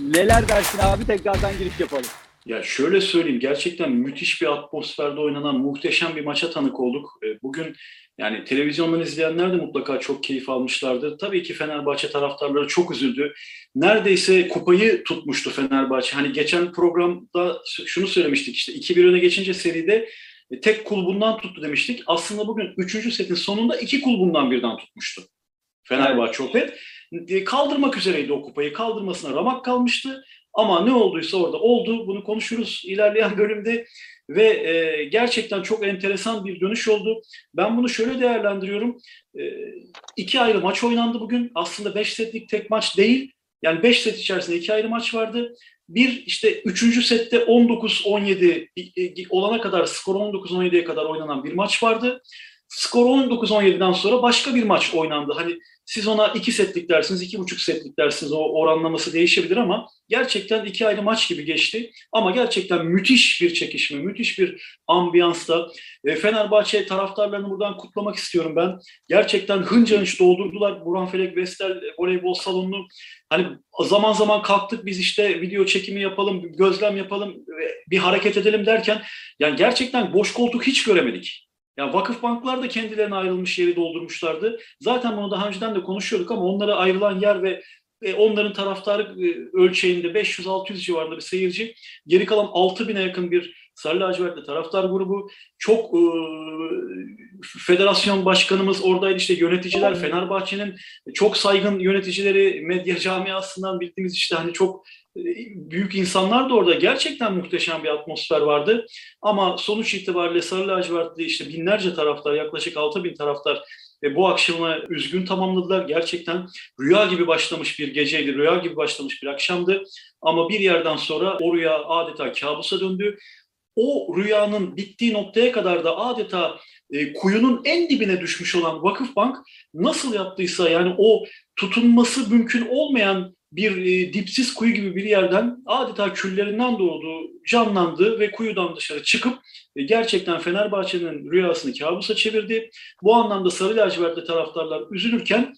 Neler dersin abi tekrardan giriş yapalım. Ya şöyle söyleyeyim gerçekten müthiş bir atmosferde oynanan muhteşem bir maça tanık olduk. E, Bugün yani televizyondan izleyenler de mutlaka çok keyif almışlardı. Tabii ki Fenerbahçe taraftarları çok üzüldü. Neredeyse kupayı tutmuştu Fenerbahçe. Hani geçen programda şunu söylemiştik işte 2-1 öne geçince seride e, tek kulbundan tuttu demiştik. Aslında bugün 3. setin sonunda iki kulbundan birden tutmuştu. Fenerbahçe Opet. E, Kaldırmak üzereydi o kupayı. Kaldırmasına ramak kalmıştı. Ama ne olduysa orada oldu. Bunu konuşuruz ilerleyen bölümde ve e, gerçekten çok enteresan bir dönüş oldu. Ben bunu şöyle değerlendiriyorum. E, iki ayrı maç oynandı bugün. Aslında beş setlik tek maç değil. Yani beş set içerisinde iki ayrı maç vardı. Bir işte üçüncü sette 19-17 e, olana kadar skor 19-17'ye kadar oynanan bir maç vardı. Skor 19-17'den sonra başka bir maç oynandı. Hani siz ona iki setlik dersiniz, iki buçuk setlik dersiniz. O oranlaması değişebilir ama gerçekten iki ayrı maç gibi geçti. Ama gerçekten müthiş bir çekişme, müthiş bir ambiyansta. E, Fenerbahçe taraftarlarını buradan kutlamak istiyorum ben. Gerçekten hınca hınç doldurdular Burhan Felek Vestel voleybol salonunu. Hani zaman zaman kalktık biz işte video çekimi yapalım, gözlem yapalım, bir hareket edelim derken yani gerçekten boş koltuk hiç göremedik. Ya vakıf banklar da kendilerine ayrılmış yeri doldurmuşlardı. Zaten bunu daha önceden de konuşuyorduk ama onlara ayrılan yer ve onların taraftarı e, ölçeğinde 500-600 civarında bir seyirci. Geri kalan 6000'e yakın bir Sarı lacivertli taraftar grubu. Çok e, federasyon başkanımız oradaydı işte yöneticiler Fenerbahçe'nin çok saygın yöneticileri medya camiasından bildiğimiz işte hani çok büyük insanlar da orada gerçekten muhteşem bir atmosfer vardı. Ama sonuç itibariyle Sarı Lacivertli işte binlerce taraftar yaklaşık 6 bin taraftar ve bu akşamı üzgün tamamladılar. Gerçekten rüya gibi başlamış bir geceydi, rüya gibi başlamış bir akşamdı. Ama bir yerden sonra o rüya adeta kabusa döndü. O rüyanın bittiği noktaya kadar da adeta e, kuyunun en dibine düşmüş olan Vakıfbank nasıl yaptıysa yani o tutunması mümkün olmayan bir e, dipsiz kuyu gibi bir yerden adeta küllerinden doğdu, canlandı ve kuyudan dışarı çıkıp e, gerçekten Fenerbahçe'nin rüyasını kabusa çevirdi. Bu anlamda Sarı Lacivertli taraftarlar üzülürken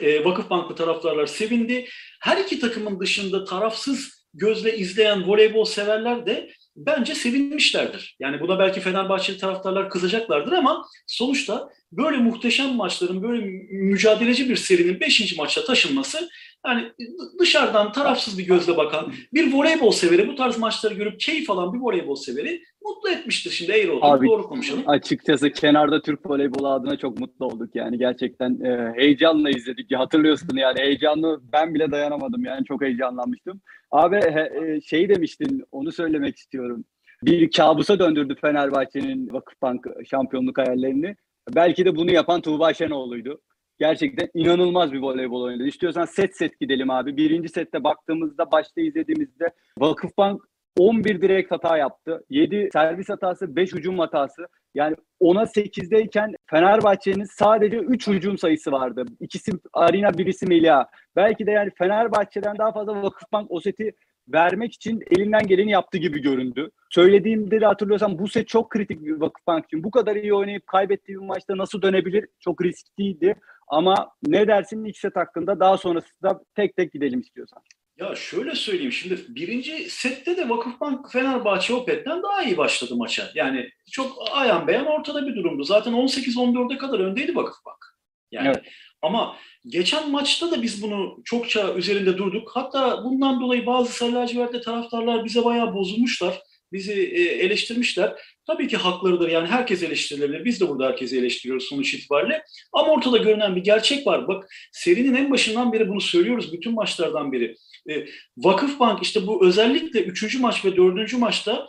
e, Vakıfbanklı taraftarlar sevindi. Her iki takımın dışında tarafsız gözle izleyen voleybol severler de bence sevinmişlerdir. Yani buna belki Fenerbahçeli taraftarlar kızacaklardır ama sonuçta böyle muhteşem maçların, böyle mücadeleci bir serinin 5. maçta taşınması yani dışarıdan tarafsız bir gözle bakan bir voleybol severi bu tarz maçları görüp keyif alan bir voleybol severi mutlu etmiştir şimdi eğri olduk doğru konuşalım. Açıkçası kenarda Türk voleybolu adına çok mutlu olduk yani gerçekten e, heyecanla izledik hatırlıyorsun yani heyecanlı ben bile dayanamadım yani çok heyecanlanmıştım. Abi he, e, şey demiştin onu söylemek istiyorum. Bir kabusa döndürdü Fenerbahçe'nin Vakıfbank şampiyonluk hayallerini. Belki de bunu yapan Tuğba Şenoğlu'ydu. Gerçekten inanılmaz bir voleybol oynadı. İstiyorsan set set gidelim abi. Birinci sette baktığımızda, başta izlediğimizde Vakıfbank 11 direkt hata yaptı. 7 servis hatası, 5 hücum hatası. Yani 10'a 8'deyken Fenerbahçe'nin sadece 3 hücum sayısı vardı. İkisi Arina, birisi Melia. Belki de yani Fenerbahçe'den daha fazla Vakıfbank o seti vermek için elinden geleni yaptı gibi göründü. Söylediğimde de hatırlıyorsam bu set çok kritik bir Vakıfbank için. Bu kadar iyi oynayıp kaybettiği bir maçta nasıl dönebilir? Çok riskliydi. Ama ne dersin ilk set hakkında daha sonrasında tek tek gidelim istiyorsan. Ya şöyle söyleyeyim şimdi birinci sette de Vakıfbank Fenerbahçe Opet'ten daha iyi başladı maça. Yani çok ayan beyan ortada bir durumdu. Zaten 18-14'e kadar öndeydi Vakıfbank. Yani evet. ama geçen maçta da biz bunu çokça üzerinde durduk. Hatta bundan dolayı bazı sarı lacivertli taraftarlar bize bayağı bozulmuşlar. Bizi e, eleştirmişler. Tabii ki haklarıdır yani herkes eleştirilebilir. Biz de burada herkesi eleştiriyoruz sonuç itibariyle. Ama ortada görünen bir gerçek var. Bak serinin en başından beri bunu söylüyoruz bütün maçlardan beri. E, Vakıfbank işte bu özellikle 3. maç ve 4. maçta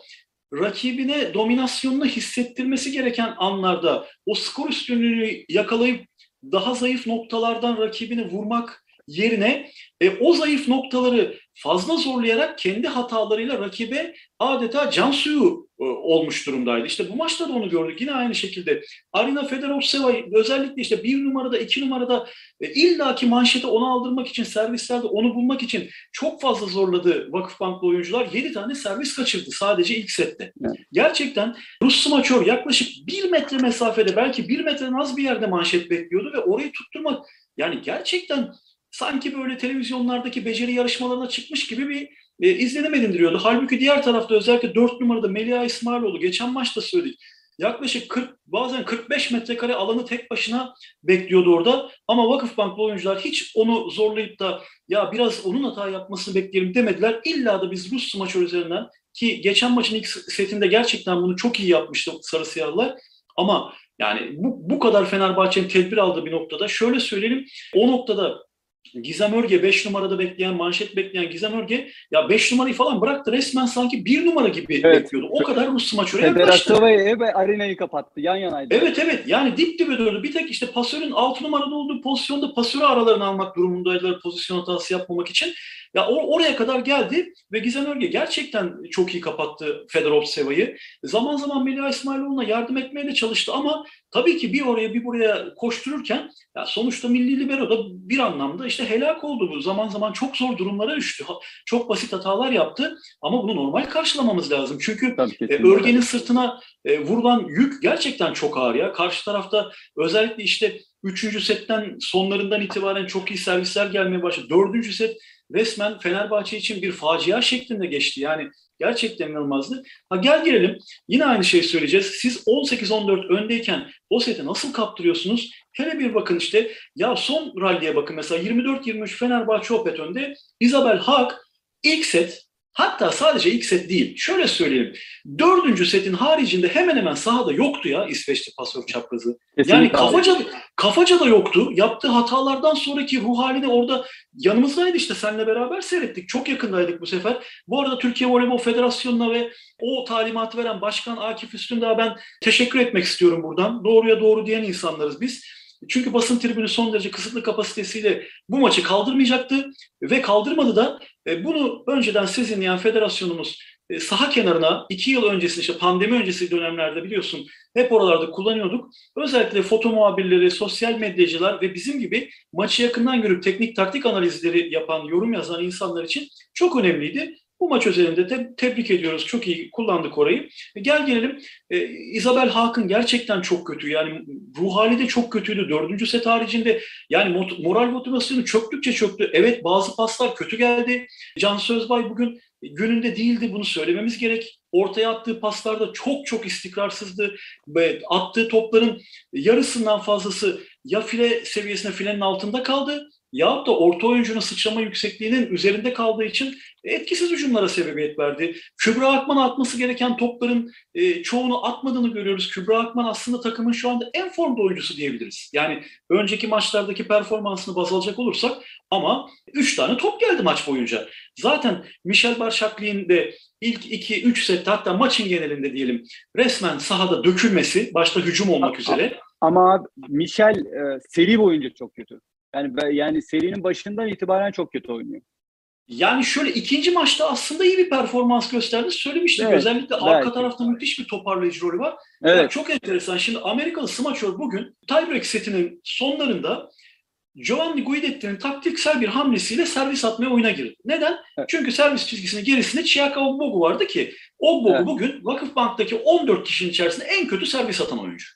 rakibine dominasyonunu hissettirmesi gereken anlarda o skor üstünlüğünü yakalayıp daha zayıf noktalardan rakibini vurmak yerine e, o zayıf noktaları fazla zorlayarak kendi hatalarıyla rakibe adeta can suyu e, olmuş durumdaydı. İşte bu maçta da onu gördük. Yine aynı şekilde Arina Fedorovseva özellikle işte bir numarada iki numarada e, illaki manşete onu aldırmak için servislerde onu bulmak için çok fazla zorladı Vakıfbanklı oyuncular. Yedi tane servis kaçırdı sadece ilk sette. Evet. Gerçekten Rus smaçör yaklaşık bir metre mesafede belki bir metreden az bir yerde manşet bekliyordu ve orayı tutturmak yani gerçekten sanki böyle televizyonlardaki beceri yarışmalarına çıkmış gibi bir e, izlenim edindiriyordu. Halbuki diğer tarafta özellikle 4 numarada Melia İsmailoğlu geçen maçta söyledik. Yaklaşık 40 bazen 45 metrekare alanı tek başına bekliyordu orada. Ama Vakıfbanklı oyuncular hiç onu zorlayıp da ya biraz onun hata yapmasını bekleyelim demediler. İlla da biz Rus maçı üzerinden ki geçen maçın ilk setinde gerçekten bunu çok iyi yapmıştı Sarı Siyahlar. Ama yani bu, bu kadar Fenerbahçe'nin tedbir aldığı bir noktada şöyle söyleyelim. O noktada Gizem Örge 5 numarada bekleyen, manşet bekleyen Gizem Örge ya 5 numarayı falan bıraktı resmen sanki 1 numara gibi Evet. bekliyordu. O kadar Rus smaçöre yaklaştı. Federasyonu ve arenayı kapattı. Yan yanaydı. Evet evet yani dip dibe durdu. Bir tek işte pasörün 6 numarada olduğu pozisyonda pasörü aralarını almak durumundaydılar pozisyon hatası yapmamak için. Ya o, oraya kadar geldi ve Gizem Örge gerçekten çok iyi kapattı Fedorov Seva'yı. Zaman zaman Melih İsmailoğlu'na yardım etmeye de çalıştı ama tabii ki bir oraya bir buraya koştururken ya sonuçta Milli Libero da bir anlamda işte helak oldu bu. Zaman zaman çok zor durumlara düştü. Çok basit hatalar yaptı ama bunu normal karşılamamız lazım. Çünkü e. Örge'nin sırtına e, vurulan yük gerçekten çok ağır ya. Karşı tarafta özellikle işte 3. setten sonlarından itibaren çok iyi servisler gelmeye başladı. 4. set resmen Fenerbahçe için bir facia şeklinde geçti. Yani gerçekten inanılmazdı. Ha gel gelelim yine aynı şeyi söyleyeceğiz. Siz 18-14 öndeyken o seti nasıl kaptırıyorsunuz? Hele bir bakın işte ya son ralliye bakın mesela 24-23 Fenerbahçe Opet önde. Isabel Haag ilk set Hatta sadece ilk set değil. Şöyle söyleyeyim. Dördüncü setin haricinde hemen hemen sahada yoktu ya İsveçli pasör çaprazı. Yani Kesinlikle abi. kafaca, kafaca da yoktu. Yaptığı hatalardan sonraki ruh halini orada yanımızdaydı işte seninle beraber seyrettik. Çok yakındaydık bu sefer. Bu arada Türkiye Voleybol Federasyonu'na ve o talimatı veren Başkan Akif Üstündağ'a ben teşekkür etmek istiyorum buradan. Doğruya doğru diyen insanlarız biz. Çünkü basın tribünü son derece kısıtlı kapasitesiyle bu maçı kaldırmayacaktı ve kaldırmadı da e, bunu önceden sizinleyen federasyonumuz e, saha kenarına iki yıl öncesi işte pandemi öncesi dönemlerde biliyorsun hep oralarda kullanıyorduk. Özellikle foto muhabirleri, sosyal medyacılar ve bizim gibi maçı yakından görüp teknik taktik analizleri yapan, yorum yazan insanlar için çok önemliydi. Bu maç özelinde te- tebrik ediyoruz. Çok iyi kullandık orayı. E, gel gelelim. E, Isabel Haak'ın gerçekten çok kötü. Yani ruh hali de çok kötüydü. Dördüncü set haricinde yani mot- moral motivasyonu çöktükçe çöktü. Evet bazı paslar kötü geldi. Can Sözbay bugün gününde değildi. Bunu söylememiz gerek. Ortaya attığı paslarda çok çok istikrarsızdı. Attığı topların yarısından fazlası ya file seviyesine filenin altında kaldı ya da orta oyuncunun sıçrama yüksekliğinin üzerinde kaldığı için etkisiz hücumlara sebebiyet verdi. Kübra Akman atması gereken topların e, çoğunu atmadığını görüyoruz. Kübra Akman aslında takımın şu anda en formda oyuncusu diyebiliriz. Yani önceki maçlardaki performansını baz alacak olursak ama 3 tane top geldi maç boyunca. Zaten Michel Barşakli'nin de ilk 2-3 sette hatta maçın genelinde diyelim resmen sahada dökülmesi başta hücum olmak üzere. Ama Michel e, seri boyunca çok kötü. Yani yani serinin başından itibaren çok kötü oynuyor. Yani şöyle ikinci maçta aslında iyi bir performans gösterdi. Söylemiştik Evet, özellikle arka belki. tarafta müthiş bir toparlayıcı rolü var. Evet. çok enteresan. Şimdi Amerikalı smaçör bugün tiebreak setinin sonlarında Giovanni Guidetti'nin taktiksel bir hamlesiyle servis atmaya oyuna girdi. Neden? Evet. Çünkü servis çizgisinin gerisinde Chiaka Ogbogu vardı ki Ogbogu Evet. bugün Vakıfbank'taki 14 kişinin içerisinde en kötü servis atan oyuncu.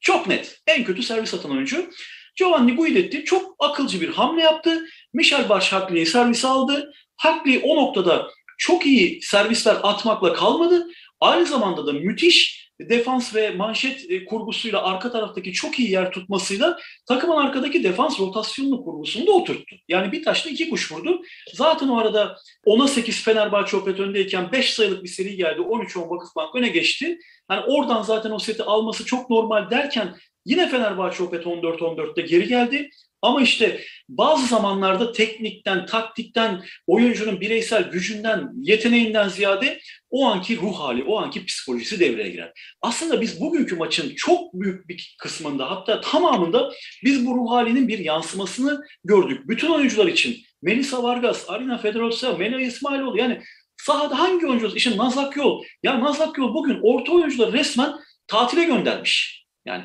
Çok net. En kötü servis atan oyuncu. Giovanni Guidetti çok akılcı bir hamle yaptı. Michel Barş Hakli'yi servise aldı. Hakli o noktada çok iyi servisler atmakla kalmadı. Aynı zamanda da müthiş defans ve manşet e, kurgusuyla arka taraftaki çok iyi yer tutmasıyla takımın arkadaki defans rotasyonlu kurgusunu da oturttu. Yani bir taşla iki kuş vurdu. Zaten o arada 10'a 8 Fenerbahçe Opet öndeyken 5 sayılık bir seri geldi. 13-10 Vakıfbank öne geçti. Yani oradan zaten o seti alması çok normal derken yine Fenerbahçe Opet 14-14'te geri geldi. Ama işte bazı zamanlarda teknikten, taktikten, oyuncunun bireysel gücünden, yeteneğinden ziyade o anki ruh hali, o anki psikolojisi devreye girer. Aslında biz bugünkü maçın çok büyük bir kısmında hatta tamamında biz bu ruh halinin bir yansımasını gördük. Bütün oyuncular için Melisa Vargas, Arina Fedorova, Mela İsmailoğlu yani sahada hangi oyuncu? İşte Nazak Yol. Ya Nazak Yol bugün orta oyuncuları resmen tatile göndermiş. Yani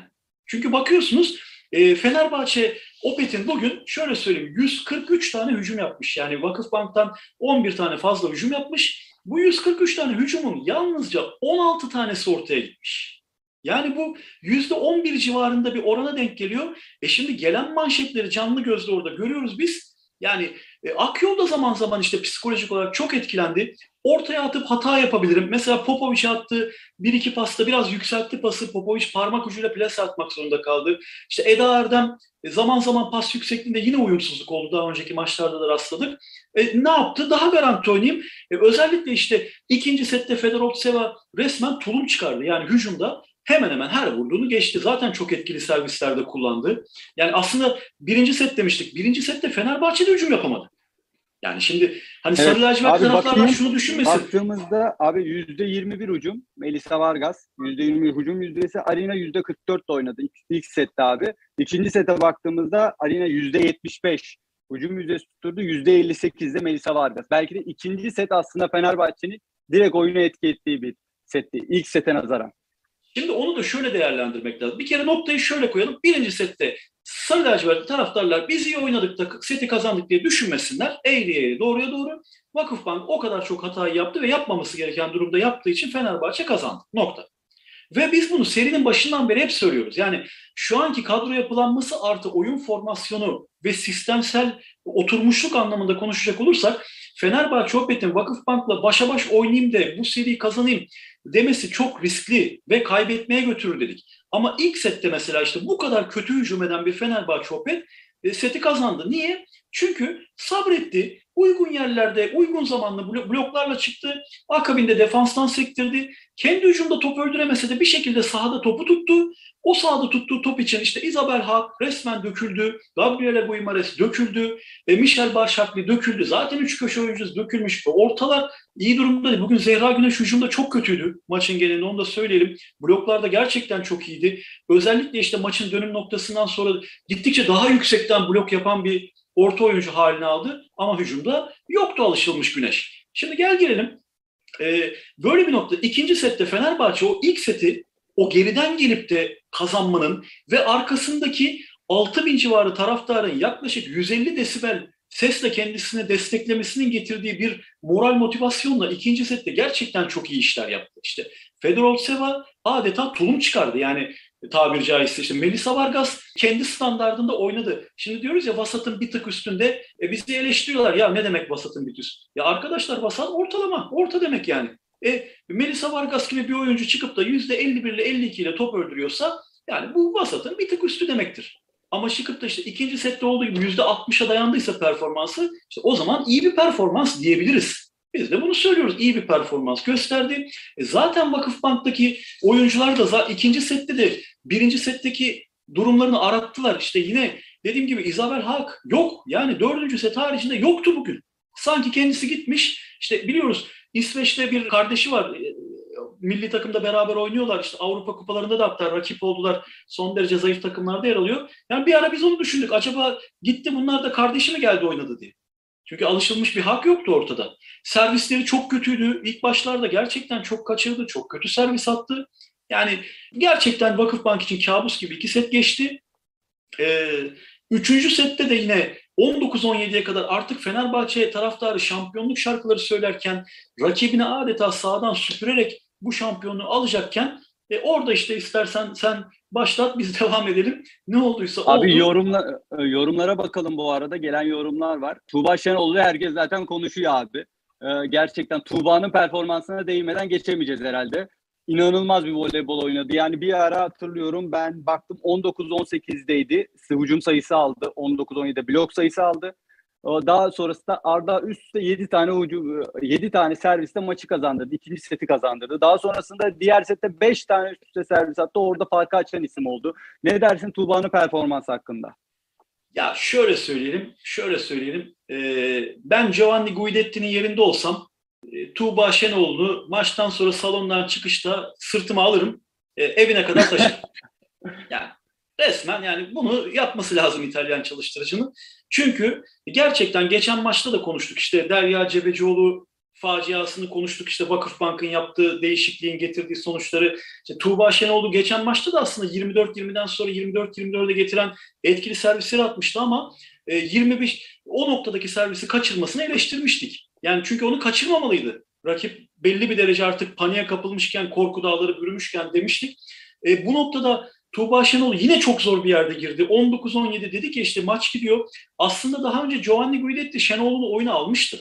çünkü bakıyorsunuz e, Fenerbahçe Opet'in bugün şöyle söyleyeyim 143 tane hücum yapmış. Yani Vakıfbank'tan 11 tane fazla hücum yapmış. Bu 143 tane hücumun yalnızca 16 tanesi ortaya gitmiş. Yani bu %11 civarında bir orana denk geliyor. E şimdi gelen manşetleri canlı gözle orada görüyoruz biz. Yani e, Akyol da zaman zaman işte psikolojik olarak çok etkilendi. Ortaya atıp hata yapabilirim. Mesela Popovic'e attığı bir iki pasta biraz yükseltti pası. Popovic parmak ucuyla plase atmak zorunda kaldı. İşte Eda Erdem e, zaman zaman pas yüksekliğinde yine uyumsuzluk oldu. Daha önceki maçlarda da rastladık. E, ne yaptı? Daha garanti oynayayım. E, özellikle işte ikinci sette Fedorov Seva resmen tulum çıkardı. Yani hücumda hemen hemen her vurduğunu geçti. Zaten çok etkili servislerde kullandı. Yani aslında birinci set demiştik. Birinci sette Fenerbahçe'de hücum yapamadı. Yani şimdi hani Evet, sarı lacivert taraftarlar şunu düşünmesin. Baktığımızda abi %21 hücum. Melisa Vargas %21 hücum yüzdesi. Arena %44 de oynadı ilk, ilk sette abi. İkinci sete baktığımızda Arena %75 hücum yüzdesi tutturdu. %58 de Melisa Vargas. Belki de ikinci set aslında Fenerbahçe'nin direkt oyunu etki ettiği bir setti. İlk sete nazaran. Şimdi onu da şöyle değerlendirmek lazım. Bir kere noktayı şöyle koyalım. Birinci sette sarı lacivertli taraftarlar biz iyi oynadık da seti kazandık diye düşünmesinler. Eğri eğri doğruya doğru. Vakıfbank o kadar çok hatayı yaptı ve yapmaması gereken durumda yaptığı için Fenerbahçe kazandı. Nokta. Ve biz bunu serinin başından beri hep söylüyoruz. Yani şu anki kadro yapılanması artı oyun formasyonu ve sistemsel oturmuşluk anlamında konuşacak olursak Fenerbahçe Opet'in Vakıfbank'la başa baş oynayayım da bu seriyi kazanayım demesi çok riskli ve kaybetmeye götürür dedik. Ama ilk sette mesela işte bu kadar kötü hücum eden bir Fenerbahçe Opet e, seti kazandı. Niye? Çünkü sabretti. Uygun yerlerde, uygun zamanlı bloklarla çıktı. Akabinde defanstan sektirdi. Kendi hücumda top öldüremese de bir şekilde sahada topu tuttu. O sahada tuttuğu top için işte Isabel Hak resmen döküldü. Gabriele Guimares döküldü. E, Michel Başaklı döküldü. Zaten üç köşe oyuncusu dökülmüş. Ortalar iyi durumda değil. Bugün Zehra Güneş hücumda çok kötüydü maçın genelinde. Onu da söyleyelim. Bloklarda gerçekten çok iyiydi. Özellikle işte maçın dönüm noktasından sonra gittikçe daha yüksekten blok yapan bir orta oyuncu haline aldı. Ama hücumda yoktu alışılmış Güneş. Şimdi gel gelelim. Ee, böyle bir nokta. İkinci sette Fenerbahçe o ilk seti o geriden gelip de kazanmanın ve arkasındaki 6000 civarı taraftarın yaklaşık 150 desibel sesle kendisini desteklemesinin getirdiği bir moral motivasyonla ikinci sette gerçekten çok iyi işler yaptı. İşte Fedorov Seva adeta tulum çıkardı. Yani tabiri caizse işte Melisa Vargas kendi standartında oynadı. Şimdi diyoruz ya vasatın bir tık üstünde e bizi eleştiriyorlar. Ya ne demek vasatın bir üst? Ya arkadaşlar vasat ortalama. Orta demek yani. E, Melisa Vargas gibi bir oyuncu çıkıp da %51 ile 52 ile top öldürüyorsa yani bu vasatın bir tık üstü demektir. Ama çıkıp da işte ikinci sette olduğu gibi %60'a dayandıysa performansı işte o zaman iyi bir performans diyebiliriz. Biz de bunu söylüyoruz. İyi bir performans gösterdi. E zaten Vakıfbank'taki oyuncular da ikinci sette de birinci setteki durumlarını arattılar. İşte yine dediğim gibi Isabel Hak yok. Yani dördüncü set haricinde yoktu bugün. Sanki kendisi gitmiş. İşte biliyoruz İsveç'te bir kardeşi var. E, milli takımda beraber oynuyorlar. İşte Avrupa kupalarında da hatta rakip oldular. Son derece zayıf takımlarda yer alıyor. Yani bir ara biz onu düşündük. Acaba gitti bunlar da kardeşi mi geldi oynadı diye. Çünkü alışılmış bir hak yoktu ortada. Servisleri çok kötüydü. İlk başlarda gerçekten çok kaçırdı. Çok kötü servis attı. Yani gerçekten Vakıfbank için kabus gibi iki set geçti. Ee, üçüncü sette de yine 19-17'ye kadar artık Fenerbahçe taraftarı şampiyonluk şarkıları söylerken rakibini adeta sağdan süpürerek bu şampiyonluğu alacakken e, orada işte istersen sen başlat biz devam edelim. Ne olduysa Abi oldu. yorumla, e, yorumlara bakalım bu arada. Gelen yorumlar var. Tuğba Şenoğlu herkes zaten konuşuyor abi. Ee, gerçekten Tuğba'nın performansına değinmeden geçemeyeceğiz herhalde. İnanılmaz bir voleybol oynadı. Yani bir ara hatırlıyorum ben baktım 19-18'deydi. Hücum sayısı aldı. 19-17'de blok sayısı aldı. Daha sonrasında Arda üstte 7 tane hücum 7 tane serviste maçı kazandırdı. İkinci seti kazandırdı. Daha sonrasında diğer sette 5 tane üst üste servis attı. Orada farkı açan isim oldu. Ne dersin Tuğba'nın performansı hakkında? Ya şöyle söyleyelim, şöyle söyleyelim. Ee, ben Giovanni Guidetti'nin yerinde olsam e, Tuğba Şenoğlu'nu maçtan sonra salondan çıkışta sırtıma alırım, e, evine kadar taşırım. yani resmen yani bunu yapması lazım İtalyan çalıştırıcının. Çünkü gerçekten geçen maçta da konuştuk işte Derya Cebecioğlu faciasını konuştuk işte Vakıfbank'ın yaptığı değişikliğin getirdiği sonuçları. İşte Tuğba Şenoğlu geçen maçta da aslında 24-20'den sonra 24-24'e getiren etkili servisleri atmıştı ama 25 e, o noktadaki servisi kaçırmasını eleştirmiştik. Yani çünkü onu kaçırmamalıydı. Rakip belli bir derece artık paniğe kapılmışken, korku dağları bürümüşken demiştik. E, bu noktada Tuğba Şenol yine çok zor bir yerde girdi. 19-17 dedi ki işte maç gidiyor. Aslında daha önce Giovanni Guidetti Şenol'un oyunu almıştı.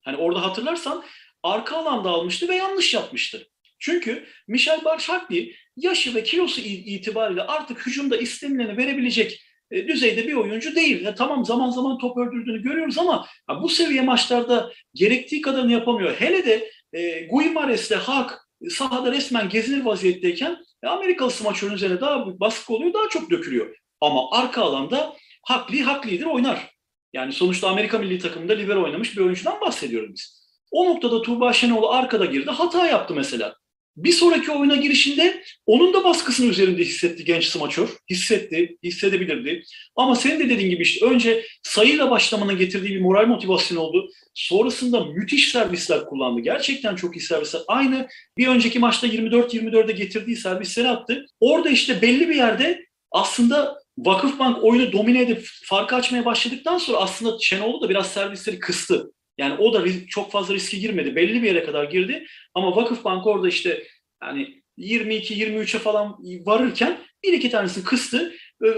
Hani orada hatırlarsan arka alanda almıştı ve yanlış yapmıştı. Çünkü Michel Barzagli yaşı ve kilosu itibariyle artık hücumda istemileni verebilecek e, düzeyde bir oyuncu değil. Ya, tamam zaman zaman top öldürdüğünü görüyoruz ama ya, bu seviye maçlarda gerektiği kadarını yapamıyor. Hele de e, Guimares'le Hak sahada resmen gezinir vaziyetteyken e, Amerikalı smaçörün üzerine daha büyük baskı oluyor, daha çok dökülüyor. Ama arka alanda Hakli, Hakli'dir oynar. Yani sonuçta Amerika milli takımında libero oynamış bir oyuncudan bahsediyoruz biz. O noktada Tuğba Şenoğlu arkada girdi, hata yaptı mesela. Bir sonraki oyuna girişinde onun da baskısını üzerinde hissetti genç smaçör. Hissetti, hissedebilirdi. Ama senin de dediğin gibi işte önce sayıyla başlamanın getirdiği bir moral motivasyon oldu. Sonrasında müthiş servisler kullandı. Gerçekten çok iyi servisler. Aynı bir önceki maçta 24-24'e getirdiği servisleri attı. Orada işte belli bir yerde aslında Vakıfbank oyunu domine edip farkı açmaya başladıktan sonra aslında Şenol'u da biraz servisleri kıstı. Yani o da çok fazla riske girmedi. Belli bir yere kadar girdi. Ama Vakıfbank orada işte yani 22-23'e falan varırken bir iki tanesini kıstı.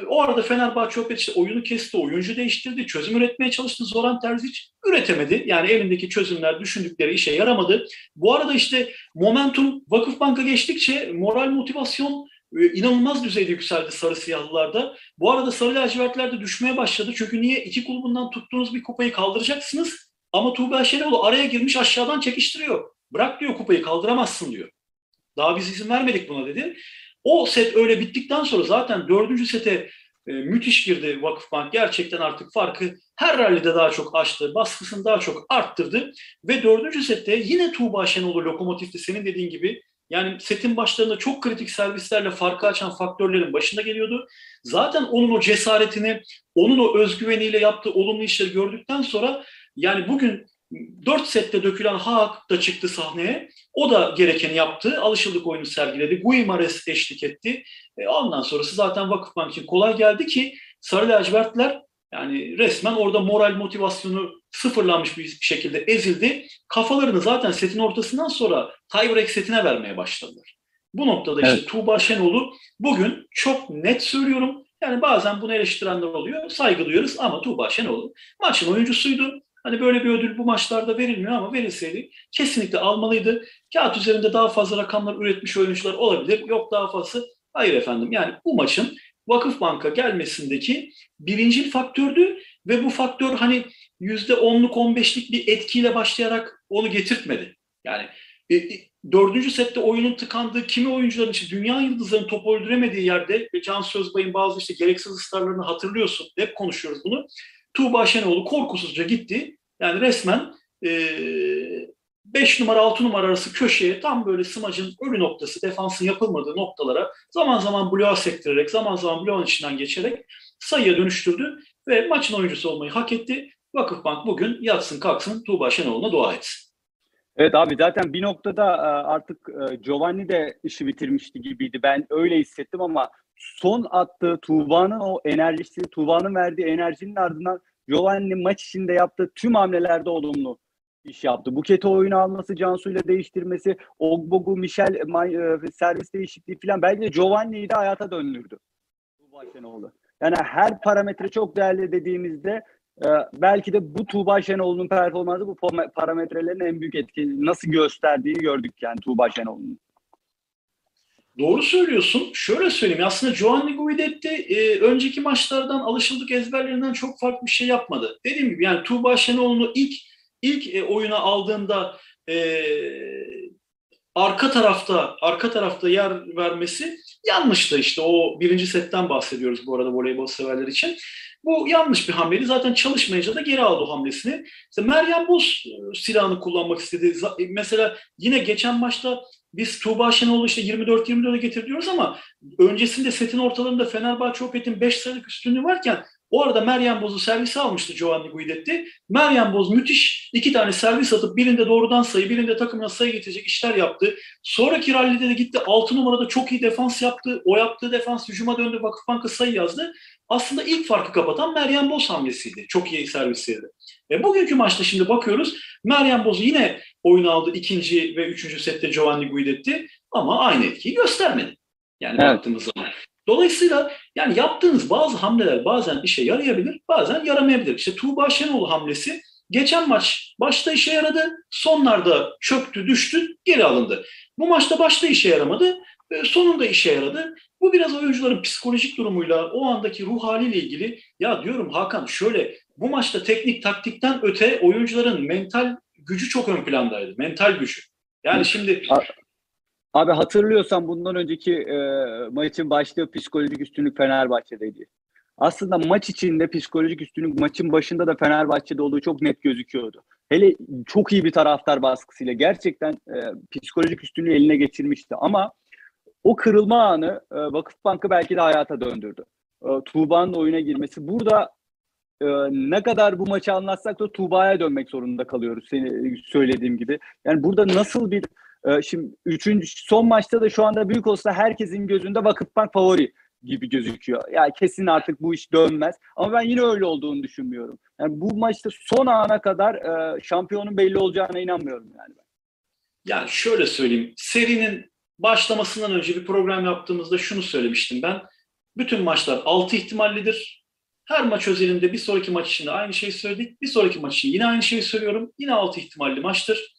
O arada Fenerbahçe Opet işte oyunu kesti, oyuncu değiştirdi, çözüm üretmeye çalıştı. Zoran Terzic üretemedi. Yani elindeki çözümler, düşündükleri işe yaramadı. Bu arada işte momentum Vakıfbank'a geçtikçe moral motivasyon e, inanılmaz düzeyde yükseldi sarı siyahlılarda. Bu arada sarı lacivertler de düşmeye başladı. Çünkü niye? iki kulübünden tuttuğunuz bir kupayı kaldıracaksınız. Ama Tuğba Şenoğlu araya girmiş aşağıdan çekiştiriyor. Bırak diyor kupayı kaldıramazsın diyor. Daha biz izin vermedik buna dedi. O set öyle bittikten sonra zaten dördüncü sete e, müthiş girdi Vakıfbank. Gerçekten artık farkı her rallide daha çok açtı. Baskısını daha çok arttırdı. Ve dördüncü sette yine Tuğba Şenoğlu lokomotifti senin dediğin gibi. Yani setin başlarında çok kritik servislerle farkı açan faktörlerin başında geliyordu. Zaten onun o cesaretini, onun o özgüveniyle yaptığı olumlu işleri gördükten sonra yani bugün 4 sette dökülen Haak da çıktı sahneye. O da gerekeni yaptı. Alışıldık oyunu sergiledi. Guimares eşlik etti. E ondan sonrası zaten Vakıfbank için kolay geldi ki Sarı lacivertler yani resmen orada moral motivasyonu sıfırlanmış bir şekilde ezildi. Kafalarını zaten setin ortasından sonra tiebreak setine vermeye başladılar. Bu noktada işte evet. Tuğba Şenoğlu bugün çok net söylüyorum. Yani bazen bunu eleştirenler oluyor. Saygı duyuyoruz ama Tuğba Şenoğlu maçın oyuncusuydu. Hani böyle bir ödül bu maçlarda verilmiyor ama verilseydi kesinlikle almalıydı. Kağıt üzerinde daha fazla rakamlar üretmiş oyuncular olabilir. Yok daha fazla. Hayır efendim yani bu maçın Vakıfbank'a gelmesindeki birinci faktördü ve bu faktör hani yüzde onluk on beşlik bir etkiyle başlayarak onu getirtmedi. Yani e, e, dördüncü sette oyunun tıkandığı kimi oyuncuların için dünya yıldızlarının top öldüremediği yerde ve Can Sözbay'ın bazı işte gereksiz ısrarlarını hatırlıyorsun. Hep konuşuyoruz bunu. Tuğba Şenoğlu korkusuzca gitti. Yani resmen e, numara 6 numara arası köşeye tam böyle smacın ölü noktası defansın yapılmadığı noktalara zaman zaman bloğa sektirerek zaman zaman bloğun içinden geçerek sayıya dönüştürdü ve maçın oyuncusu olmayı hak etti. Vakıfbank bugün yatsın kalksın Tuğba Şenoğlu'na dua etsin. Evet abi zaten bir noktada e, artık e, Giovanni de işi bitirmişti gibiydi. Ben öyle hissettim ama son attığı Tuğba'nın o enerjisi, Tuğba'nın verdiği enerjinin ardından Giovanni maç içinde yaptığı tüm hamlelerde olumlu iş yaptı. Buket'i oyunu alması, Cansu'yla değiştirmesi, Ogbogu, Michel e, servis değişikliği falan belki de Giovanni'yi de hayata döndürdü. Tuğba Şenoğlu. Yani her parametre çok değerli dediğimizde e, belki de bu Tuğba Şenoğlu'nun performansı bu parametrelerin en büyük etki nasıl gösterdiğini gördük yani Tuğba Şenoğlu'nun. Doğru söylüyorsun. Şöyle söyleyeyim. Aslında Giovanni Guidetti e, önceki maçlardan alışıldık ezberlerinden çok farklı bir şey yapmadı. Dediğim gibi yani Tuğba Şenoğlu'nu ilk ilk e, oyuna aldığında e, arka tarafta arka tarafta yer vermesi yanlıştı işte. O birinci setten bahsediyoruz bu arada voleybol severler için. Bu yanlış bir hamleydi. Zaten çalışmayınca da geri aldı hamlesini. İşte Meryem Boz e, silahını kullanmak istedi. E, mesela yine geçen maçta biz Tuğba Şenol'u işte 24-24'e getir diyoruz ama öncesinde setin ortalarında Fenerbahçe Opet'in 5 sayılık üstünlüğü varken o arada Meryem Boz'u servise almıştı Giovanni Guidetti. Meryem Boz müthiş iki tane servis atıp birinde doğrudan sayı, birinde takımına sayı getirecek işler yaptı. Sonraki rallide de gitti 6 numarada çok iyi defans yaptı. O yaptığı defans hücuma döndü. Vakıfbank'a sayı yazdı. Aslında ilk farkı kapatan Meryem Boz hamlesiydi. Çok iyi servisiydi. Ve bugünkü maçta şimdi bakıyoruz. Meryem Boz yine oyun aldı ikinci ve üçüncü sette Giovanni Guidetti ama aynı etkiyi göstermedi. Yani evet. baktığımız zaman. Dolayısıyla yani yaptığınız bazı hamleler bazen işe yarayabilir, bazen yaramayabilir. İşte Tuğba Şenoğlu hamlesi geçen maç başta işe yaradı, sonlarda çöktü, düştü, geri alındı. Bu maçta başta işe yaramadı, e, sonunda işe yaradı. Bu biraz oyuncuların psikolojik durumuyla, o andaki ruh haliyle ilgili. Ya diyorum Hakan şöyle, bu maçta teknik taktikten öte oyuncuların mental gücü çok ön plandaydı. Mental gücü. Yani şimdi Abi hatırlıyorsan bundan önceki e, maçın başlığı psikolojik üstünlük Fenerbahçe'deydi. Aslında maç içinde psikolojik üstünlük maçın başında da Fenerbahçe'de olduğu çok net gözüküyordu. Hele çok iyi bir taraftar baskısıyla gerçekten e, psikolojik üstünlüğü eline geçirmişti. Ama o kırılma anı e, Vakıfbank'ı belki de hayata döndürdü. E, Tuğba'nın oyuna girmesi. Burada e, ne kadar bu maçı anlatsak da Tuğba'ya dönmek zorunda kalıyoruz seni söylediğim gibi. Yani burada nasıl bir e, şimdi üçüncü son maçta da şu anda büyük olsa herkesin gözünde Vakıfbank favori gibi gözüküyor. Ya yani kesin artık bu iş dönmez. Ama ben yine öyle olduğunu düşünmüyorum. Yani bu maçta son ana kadar e, şampiyonun belli olacağına inanmıyorum yani ben. Yani şöyle söyleyeyim. Serinin başlamasından önce bir program yaptığımızda şunu söylemiştim ben. Bütün maçlar 6 ihtimallidir. Her maç özelinde bir sonraki maç için de aynı şeyi söyledik. Bir sonraki maç için yine aynı şeyi söylüyorum. Yine 6 ihtimalli maçtır.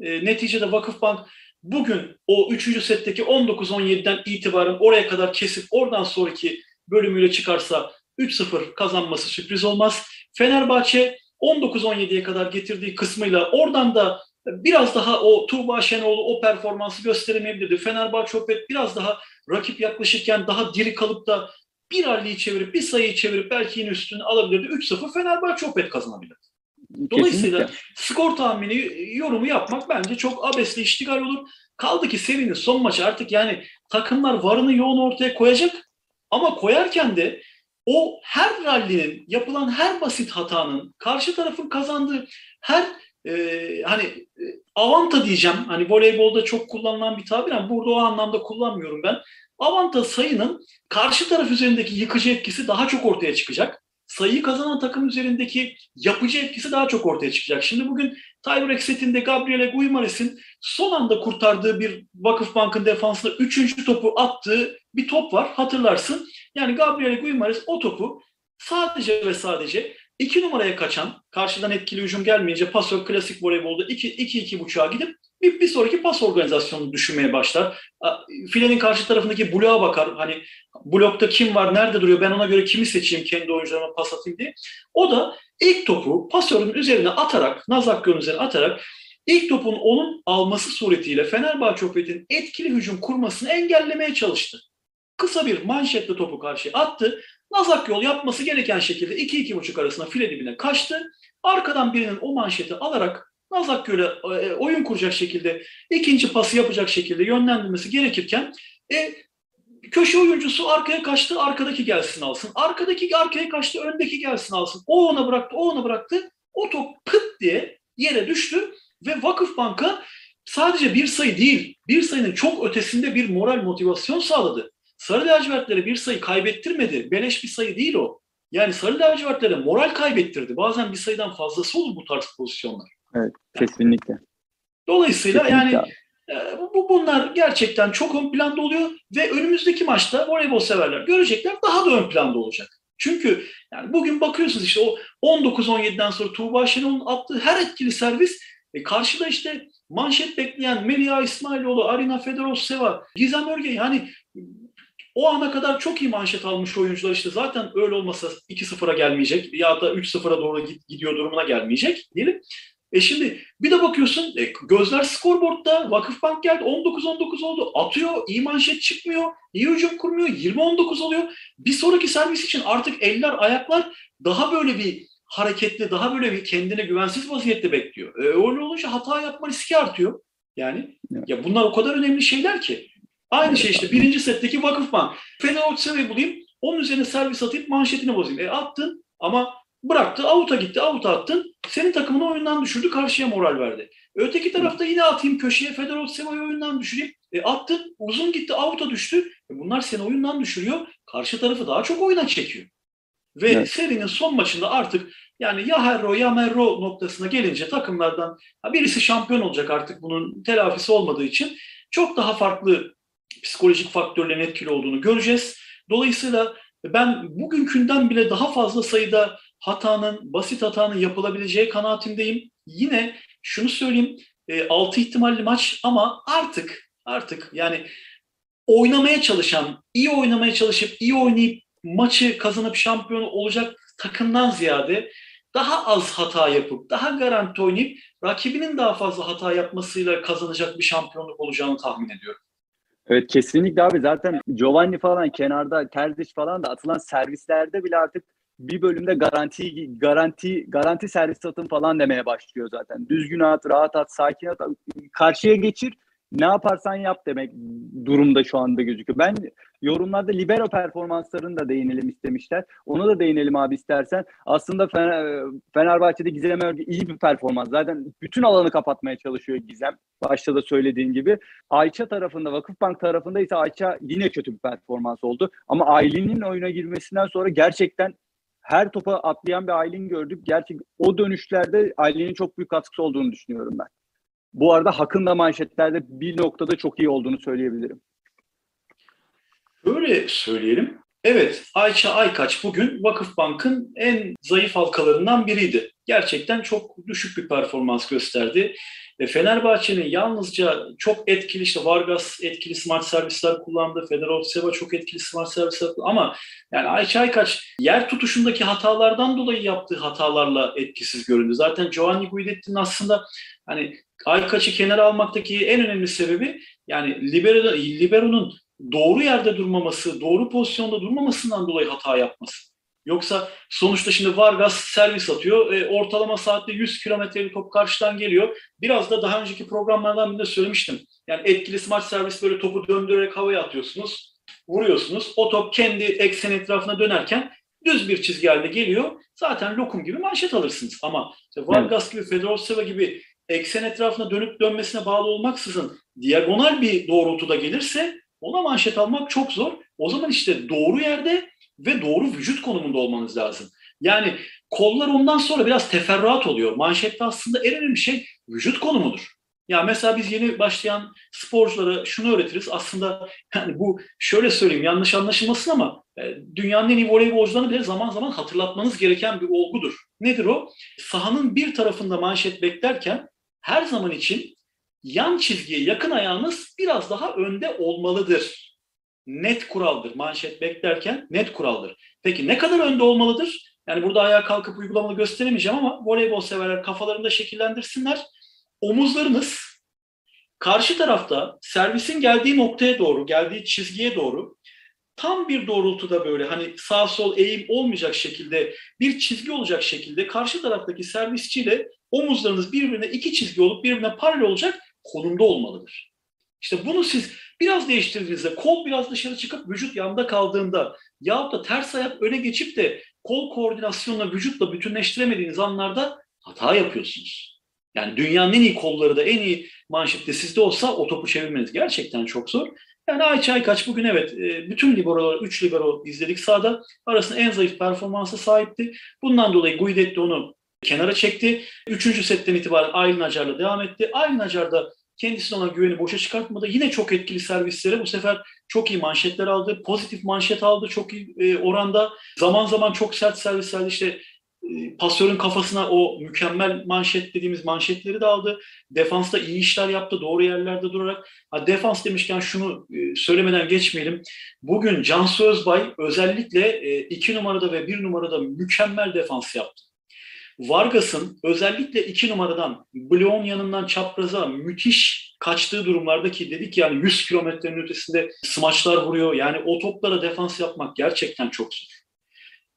E, neticede Vakıfbank bugün o 3. setteki 19-17'den itibaren oraya kadar kesip oradan sonraki bölümüyle çıkarsa 3-0 kazanması sürpriz olmaz. Fenerbahçe 19-17'ye kadar getirdiği kısmıyla oradan da biraz daha o Tuğba Şenoğlu o performansı gösteremeyebilirdi. Fenerbahçe Opet biraz daha rakip yaklaşırken daha diri kalıp da bir halliyi çevirip bir sayıyı çevirip belki yine üstünü alabilirdi. 3-0 Fenerbahçe Opet kazanabilirdi. Dolayısıyla Kesinlikle. skor tahmini yorumu yapmak bence çok abesle iştigal olur. Kaldı ki serinin son maçı artık yani takımlar varını yoğun ortaya koyacak ama koyarken de o her rallinin yapılan her basit hatanın karşı tarafın kazandığı her e, hani e, avanta diyeceğim hani voleybolda çok kullanılan bir tabir ama burada o anlamda kullanmıyorum ben. Avanta sayının karşı taraf üzerindeki yıkıcı etkisi daha çok ortaya çıkacak sayıyı kazanan takım üzerindeki yapıcı etkisi daha çok ortaya çıkacak. Şimdi bugün tiebreak setinde Gabriele Guimares'in son anda kurtardığı bir Vakıfbank'ın defansında üçüncü topu attığı bir top var hatırlarsın. Yani Gabriele Guimares o topu sadece ve sadece iki numaraya kaçan, karşıdan etkili hücum gelmeyince pasör klasik voleybolda 2-2 buçuğa gidip bir, bir sonraki pas organizasyonunu düşünmeye başlar. Filenin karşı tarafındaki bloğa bakar. Hani blokta kim var, nerede duruyor, ben ona göre kimi seçeyim kendi oyuncularıma pas atayım diye. O da ilk topu pasörün üzerine atarak, Nazakyon'un üzerine atarak ilk topun onun alması suretiyle Fenerbahçe Opet'in etkili hücum kurmasını engellemeye çalıştı. Kısa bir manşetle topu karşıya attı. Nazak yol yapması gereken şekilde 2-2,5 arasında file dibine kaçtı. Arkadan birinin o manşeti alarak Nazak Göl'e e, oyun kuracak şekilde, ikinci pası yapacak şekilde yönlendirmesi gerekirken e, köşe oyuncusu arkaya kaçtı, arkadaki gelsin alsın. Arkadaki arkaya kaçtı, öndeki gelsin alsın. O ona bıraktı, o ona bıraktı. O top pıt diye yere düştü ve Vakıf Banka sadece bir sayı değil, bir sayının çok ötesinde bir moral motivasyon sağladı. Sarı lacivertlere bir sayı kaybettirmedi. Beleş bir sayı değil o. Yani sarı lacivertlere moral kaybettirdi. Bazen bir sayıdan fazlası olur bu tarz pozisyonlar. Evet, kesinlikle. Dolayısıyla kesinlikle. yani e, bu bunlar gerçekten çok ön planda oluyor ve önümüzdeki maçta voleybol severler görecekler daha da ön planda olacak. Çünkü yani bugün bakıyorsunuz işte o 19-17'den sonra Tuğba Şenol'un attığı her etkili servis e karşıda işte manşet bekleyen Melia İsmailoğlu, Arina Fedorov-Seva, Gizem Örge yani o ana kadar çok iyi manşet almış oyuncular işte zaten öyle olmasa 2-0'a gelmeyecek ya da 3-0'a doğru gidiyor durumuna gelmeyecek diyelim. E şimdi bir de bakıyorsun e, gözler skorboardta Vakıfbank geldi 19-19 oldu atıyor iyi manşet çıkmıyor iyi hücum kurmuyor 20-19 oluyor. Bir sonraki servis için artık eller ayaklar daha böyle bir hareketli daha böyle bir kendine güvensiz vaziyette bekliyor. E, öyle olunca hata yapma riski artıyor. Yani evet. ya bunlar o kadar önemli şeyler ki. Aynı şey işte birinci setteki Vakıfbank. Fener Otseve'yi bulayım onun üzerine servis atayım manşetini bozayım. E attın ama bıraktı avuta gitti avuta attın. Senin takımını oyundan düşürdü karşıya moral verdi. Öteki tarafta yine atayım köşeye Fedorov Seva'yı oyundan düşüreyim. E attın uzun gitti avuta düştü. E bunlar seni oyundan düşürüyor. Karşı tarafı daha çok oyuna çekiyor. Ve evet. serinin son maçında artık yani ya Herro ya Merro noktasına gelince takımlardan birisi şampiyon olacak artık bunun telafisi olmadığı için çok daha farklı psikolojik faktörlerin etkili olduğunu göreceğiz. Dolayısıyla ben bugünkünden bile daha fazla sayıda hatanın, basit hatanın yapılabileceği kanaatindeyim. Yine şunu söyleyeyim, e, 6 ihtimalli maç ama artık artık yani oynamaya çalışan, iyi oynamaya çalışıp iyi oynayıp maçı kazanıp şampiyon olacak takımdan ziyade daha az hata yapıp daha garanti oynayıp rakibinin daha fazla hata yapmasıyla kazanacak bir şampiyonluk olacağını tahmin ediyorum. Evet kesinlikle abi zaten Giovanni falan kenarda Terzic falan da atılan servislerde bile artık bir bölümde garanti garanti garanti servis atın falan demeye başlıyor zaten. Düzgün at, rahat at, sakin at, karşıya geçir. Ne yaparsan yap demek durumda şu anda gözüküyor. Ben yorumlarda libero performanslarını da değinelim istemişler. Ona da değinelim abi istersen. Aslında Fener, Fenerbahçe'de Gizem Örgü iyi bir performans. Zaten bütün alanı kapatmaya çalışıyor Gizem. Başta da söylediğin gibi. Ayça tarafında, Vakıfbank tarafında ise Ayça yine kötü bir performans oldu. Ama Aylin'in oyuna girmesinden sonra gerçekten her topa atlayan bir Aylin gördük. Gerçek o dönüşlerde Aylin'in çok büyük katkısı olduğunu düşünüyorum ben. Bu arada Hak'ın da manşetlerde bir noktada çok iyi olduğunu söyleyebilirim. Böyle söyleyelim. Evet, Ayça Aykaç bugün Vakıfbank'ın en zayıf halkalarından biriydi. Gerçekten çok düşük bir performans gösterdi. Ve Fenerbahçe'nin yalnızca çok etkili işte Vargas etkili smart servisler kullandı. Federovseva çok etkili smart servisler kullandı. Ama yani Ayça Aykaç yer tutuşundaki hatalardan dolayı yaptığı hatalarla etkisiz göründü. Zaten Giovanni Guidetti'nin aslında hani Aykaç'ı kenara almaktaki en önemli sebebi yani libero, libero'nun doğru yerde durmaması, doğru pozisyonda durmamasından dolayı hata yapması. Yoksa sonuçta şimdi Vargas servis atıyor. E, ortalama saatte 100 kilometrelik top karşıdan geliyor. Biraz da daha önceki programlardan birinde söylemiştim. Yani etkili smart servis böyle topu döndürerek havaya atıyorsunuz. Vuruyorsunuz. O top kendi eksen etrafına dönerken düz bir çizgi halinde geliyor. Zaten lokum gibi manşet alırsınız. Ama işte Vargas gibi, Fedorovseva gibi eksen etrafına dönüp dönmesine bağlı olmaksızın diagonal bir doğrultuda gelirse ona manşet almak çok zor. O zaman işte doğru yerde ve doğru vücut konumunda olmanız lazım. Yani kollar ondan sonra biraz teferruat oluyor. Manşette aslında en önemli şey vücut konumudur. Ya mesela biz yeni başlayan sporculara şunu öğretiriz. Aslında yani bu şöyle söyleyeyim yanlış anlaşılmasın ama e, dünyanın en iyi voleybolcularını bile zaman zaman hatırlatmanız gereken bir olgudur. Nedir o? Sahanın bir tarafında manşet beklerken her zaman için yan çizgiye yakın ayağınız biraz daha önde olmalıdır. Net kuraldır. Manşet beklerken net kuraldır. Peki ne kadar önde olmalıdır? Yani burada ayağa kalkıp uygulamalı gösteremeyeceğim ama voleybol severler kafalarında şekillendirsinler. Omuzlarınız karşı tarafta servisin geldiği noktaya doğru, geldiği çizgiye doğru tam bir doğrultuda böyle hani sağ sol eğim olmayacak şekilde bir çizgi olacak şekilde karşı taraftaki servisçiyle omuzlarınız birbirine iki çizgi olup birbirine paralel olacak konumda olmalıdır. İşte bunu siz biraz değiştirdiğinizde kol biraz dışarı çıkıp vücut yanda kaldığında yahut da ters ayak öne geçip de kol koordinasyonla vücutla bütünleştiremediğiniz anlarda hata yapıyorsunuz. Yani dünyanın en iyi kolları da en iyi manşette sizde olsa o topu çevirmeniz gerçekten çok zor. Yani Ayça Aykaç bugün evet e, bütün liberolar, 3 libero izledik sahada. Arasında en zayıf performansa sahipti. Bundan dolayı Guidetti onu kenara çekti. Üçüncü setten itibaren Aylin Acar'la devam etti. Aylin Acar da kendisine olan güveni boşa çıkartmadı. Yine çok etkili servislere bu sefer çok iyi manşetler aldı. Pozitif manşet aldı çok iyi e, oranda. Zaman zaman çok sert servislerde işte e, pasörün kafasına o mükemmel manşet dediğimiz manşetleri de aldı. Defansta iyi işler yaptı doğru yerlerde durarak. Ha, defans demişken şunu e, söylemeden geçmeyelim. Bugün Cansu Özbay özellikle e, iki numarada ve bir numarada mükemmel defans yaptı. Vargas'ın özellikle iki numaradan bloğun yanından çapraza müthiş kaçtığı durumlardaki dedik yani 100 kilometrenin ötesinde smaçlar vuruyor. Yani o toplara defans yapmak gerçekten çok zor.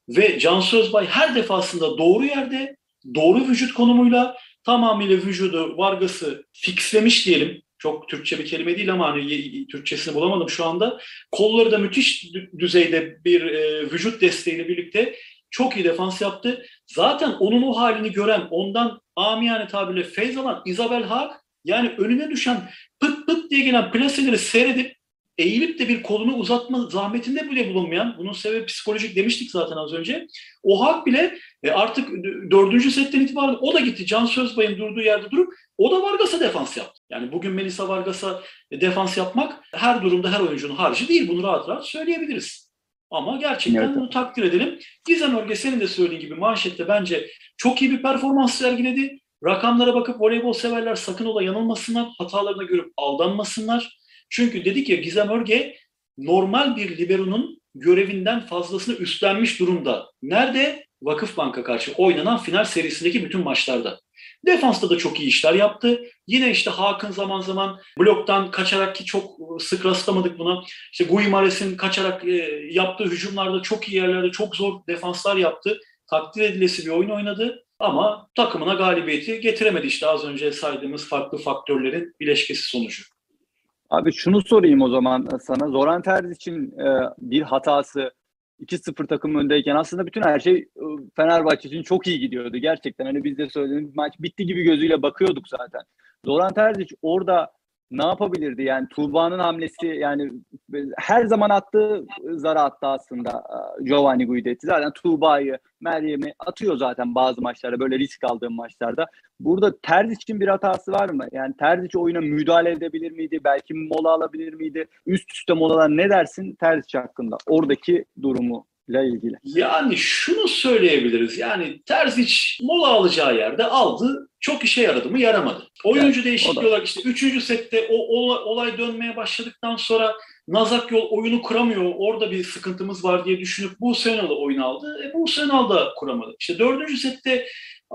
Ve Can Sözbay her defasında doğru yerde, doğru vücut konumuyla tamamıyla vücudu, Vargas'ı fixlemiş diyelim. Çok Türkçe bir kelime değil ama hani Türkçesini bulamadım şu anda. Kolları da müthiş düzeyde bir e, vücut desteğiyle birlikte çok iyi defans yaptı. Zaten onun o halini gören, ondan amiyane tabirle feyz alan Isabel Haag yani önüne düşen pıt pıt diye gelen plaseleri seyredip eğilip de bir kolunu uzatma zahmetinde bile bulunmayan, bunun sebebi psikolojik demiştik zaten az önce. O hak bile e, artık dördüncü setten itibaren o da gitti. Can Sözbay'ın durduğu yerde durup o da Vargas'a defans yaptı. Yani bugün Melisa Vargas'a defans yapmak her durumda her oyuncunun harcı değil. Bunu rahat rahat söyleyebiliriz. Ama gerçekten Evet. bunu takdir edelim. Gizem Örge senin de söylediğin gibi manşette bence çok iyi bir performans sergiledi. Rakamlara bakıp voleybol severler sakın ola yanılmasınlar. Hatalarını görüp aldanmasınlar. Çünkü dedik ya Gizem Örge normal bir libero'nun görevinden fazlasını üstlenmiş durumda. Nerede? Vakıfbank'a karşı oynanan final serisindeki bütün maçlarda. Defansta da çok iyi işler yaptı. Yine işte Hakan zaman zaman bloktan kaçarak ki çok sık rastlamadık buna. İşte Guimares'in kaçarak e, yaptığı hücumlarda çok iyi yerlerde çok zor defanslar yaptı. Takdir edilesi bir oyun oynadı. Ama takımına galibiyeti getiremedi işte az önce saydığımız farklı faktörlerin bileşkesi sonucu. Abi şunu sorayım o zaman sana. Zoran Terzic için e, bir hatası 2-0 takım öndeyken aslında bütün her şey Fenerbahçe için çok iyi gidiyordu. Gerçekten hani biz de söylediğimiz maç bitti gibi gözüyle bakıyorduk zaten. Zoran Terzic orada ne yapabilirdi? Yani Tuğba'nın hamlesi yani her zaman attığı zara attı aslında e, Giovanni Guidetti. Zaten Tuğba'yı, Meryem'i atıyor zaten bazı maçlarda böyle risk aldığım maçlarda. Burada Terzic için bir hatası var mı? Yani Terzic oyuna müdahale edebilir miydi? Belki mola alabilir miydi? Üst üste molalar ne dersin Terzic hakkında? Oradaki durumu ile ilgili. Yani şunu söyleyebiliriz. Yani Terzic mola alacağı yerde aldı. Çok işe yaradı mı? Yaramadı. Oyuncu Evet, değişikliği olarak işte 3. sette o, olay dönmeye başladıktan sonra Nazak yol oyunu kuramıyor. Orada bir sıkıntımız var diye düşünüp bu Senal'ı oyun aldı. E, bu Senal da kuramadı. İşte 4. sette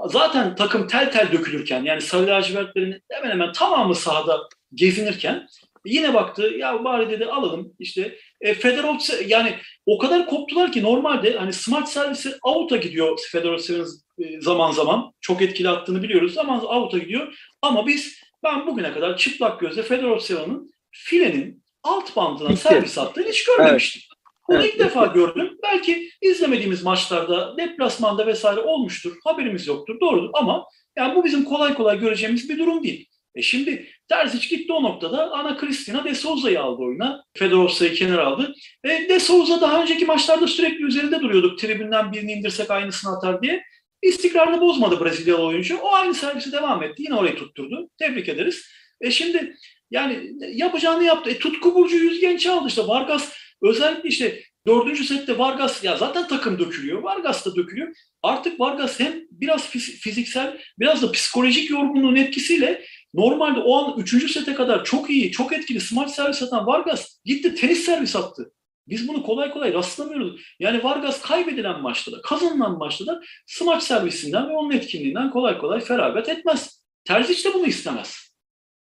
zaten takım tel tel dökülürken yani sarı lacivertlerin hemen hemen tamamı sahada gezinirken yine baktı ya bari dedi alalım işte e, Fedorov yani o kadar koptular ki normalde hani smart servisi out'a gidiyor Fedorov'un e, zaman zaman çok etkili attığını biliyoruz zaman out'a gidiyor ama biz ben bugüne kadar çıplak gözle Fedorov Seva'nın filenin alt bandına Bitti. servis attığını hiç görmemiştim. Bunu Evet, ilk defa gördüm. Belki izlemediğimiz maçlarda, deplasmanda vesaire olmuştur. Haberimiz yoktur. Doğrudur ama yani bu bizim kolay kolay göreceğimiz bir durum değil. E şimdi Terzic gitti o noktada Ana Cristina De Souza'yı aldı oyuna. Fedorovsa'yı kenara aldı. E, De Souza daha önceki maçlarda sürekli üzerinde duruyorduk. Tribünden birini indirsek aynısını atar diye. İstikrarını bozmadı Brezilyalı oyuncu. O aynı servisi devam etti. Yine orayı tutturdu. Tebrik ederiz. E şimdi yani yapacağını yaptı. E, Tutku Burcu Yüzgen çaldı işte. Vargas özellikle işte dördüncü sette Vargas ya zaten takım dökülüyor. Vargas da dökülüyor. Artık Vargas hem biraz fiz- fiziksel biraz da psikolojik yorgunluğun etkisiyle normalde o an üçüncü sete kadar çok iyi, çok etkili smaç servis atan Vargas gitti tenis servis attı. Biz bunu kolay kolay rastlamıyoruz. Yani Vargas kaybedilen maçta da, kazanılan maçta da smaç servisinden ve onun etkinliğinden kolay kolay feragat etmez. Terzic de bunu istemez.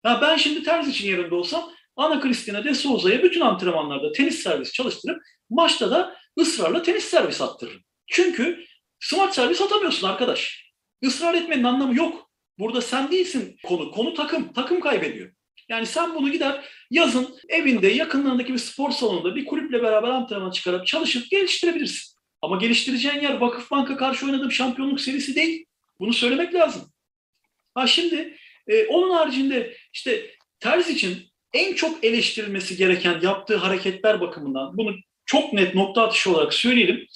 Ya ben şimdi Terzic'in yerinde olsam Ana Cristina de Souza'ya bütün antrenmanlarda tenis servis çalıştırıp maçta da ısrarla tenis servis attırırım. Çünkü smaç servis atamıyorsun arkadaş. Israr etmenin anlamı yok. Burada sen değilsin konu. Konu takım. Takım kaybediyor. Yani sen bunu gider yazın evinde yakınlarındaki bir spor salonunda bir kulüple beraber antrenman çıkarıp çalışıp geliştirebilirsin. Ama geliştireceğin yer Vakıfbank'a karşı oynadığım şampiyonluk serisi değil. Bunu söylemek lazım. Ha şimdi e, onun haricinde işte Terz için en çok eleştirilmesi gereken yaptığı hareketler bakımından bunu çok net nokta atışı olarak söyleyelim.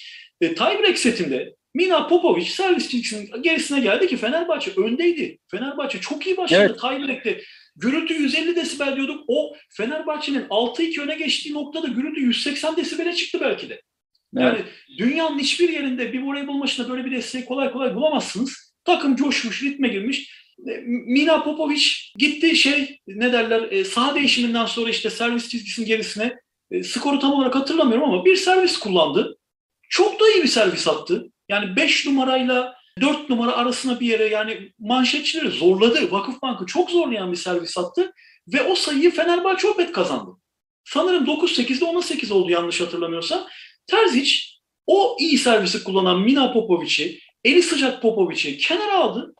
E, tiebreak setinde Mina Popovic servis çizgisinin gerisine geldi ki Fenerbahçe öndeydi. Fenerbahçe çok iyi başladı Evet. tiebreak'te. Gürültü 150 desibel diyorduk. O Fenerbahçe'nin 6-2 öne geçtiği noktada gürültü 180 desibele çıktı belki de. Yani dünyanın hiçbir yerinde bir voleybol maçında böyle bir desteği kolay kolay bulamazsınız. Takım coşmuş, ritme girmiş. E, Mina Popovic gitti şey ne derler e, saha değişiminden sonra işte servis çizgisinin gerisine e, skoru tam olarak hatırlamıyorum ama bir servis kullandı. Çok da iyi bir servis attı. Yani 5 numarayla 4 numara arasına bir yere yani manşetçileri zorladı. Vakıfbank'ı çok zorlayan bir servis attı ve o sayıyı Fenerbahçe Opet kazandı. Sanırım 9-8'de 10-8 oldu yanlış hatırlamıyorsam. Terzic o iyi servisi kullanan Mina Popovic'i, eli sıcak Popovic'i kenara aldı.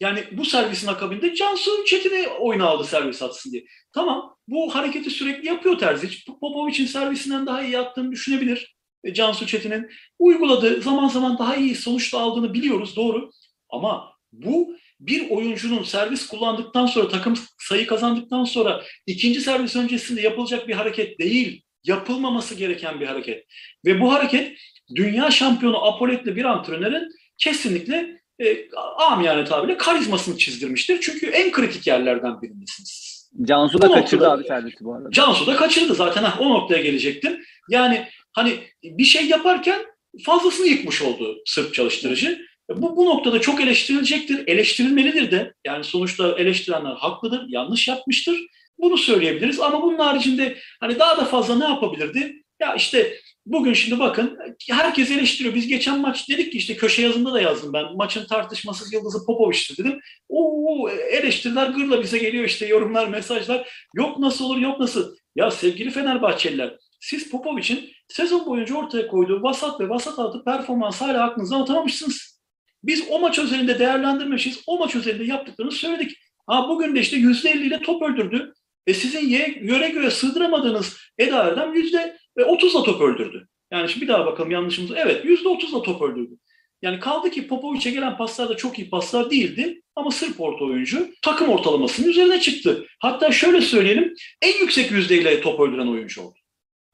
Yani bu servisin akabinde Cansu Çetin'i oyuna aldı servis atsın diye. Tamam bu hareketi sürekli yapıyor Terzic. Popovic'in servisinden daha iyi attığını düşünebilir. Cansu Çetin'in uyguladığı zaman zaman daha iyi sonuç da aldığını biliyoruz doğru. Ama bu bir oyuncunun servis kullandıktan sonra takım sayı kazandıktan sonra ikinci servis öncesinde yapılacak bir hareket değil. Yapılmaması gereken bir hareket. Ve bu hareket dünya şampiyonu apoletli bir antrenörün kesinlikle e, amiyane tabirle karizmasını çizdirmiştir. Çünkü en kritik yerlerden birindesiniz. Cansu da Bu kaçırdı noktada- abi servisi bu arada. Cansu da kaçırdı zaten ha, o noktaya gelecektim. Yani hani bir şey yaparken fazlasını yıkmış oldu Sırp çalıştırıcı. Bu, bu noktada çok eleştirilecektir, eleştirilmelidir de. Yani sonuçta eleştirenler haklıdır, yanlış yapmıştır. Bunu söyleyebiliriz ama bunun haricinde hani daha da fazla ne yapabilirdi? Ya işte bugün şimdi bakın herkes eleştiriyor. Biz geçen maç dedik ki işte köşe yazımda da yazdım ben. Maçın tartışmasız yıldızı Popovic'ti dedim. Oo eleştiriler gırla bize geliyor işte yorumlar, mesajlar. Yok nasıl olur, yok nasıl. Ya sevgili Fenerbahçeliler siz Popovic'in sezon boyunca ortaya koyduğu vasat ve vasat altı performans hala aklınızdan atamamışsınız. Biz o maç özelinde değerlendirmişiz. O maç özelinde yaptıklarını söyledik. Ha bugün de işte %50 ile top öldürdü. E sizin yöre göre sığdıramadığınız Eda Erdem %30'la top öldürdü. Yani şimdi bir daha bakalım yanlışımız. Evet %30'la top öldürdü. Yani kaldı ki Popovic'e gelen paslar da çok iyi paslar değildi. Ama Sırp orta oyuncu takım ortalamasının üzerine çıktı. Hatta şöyle söyleyelim en yüksek yüzdeyle top öldüren oyuncu oldu.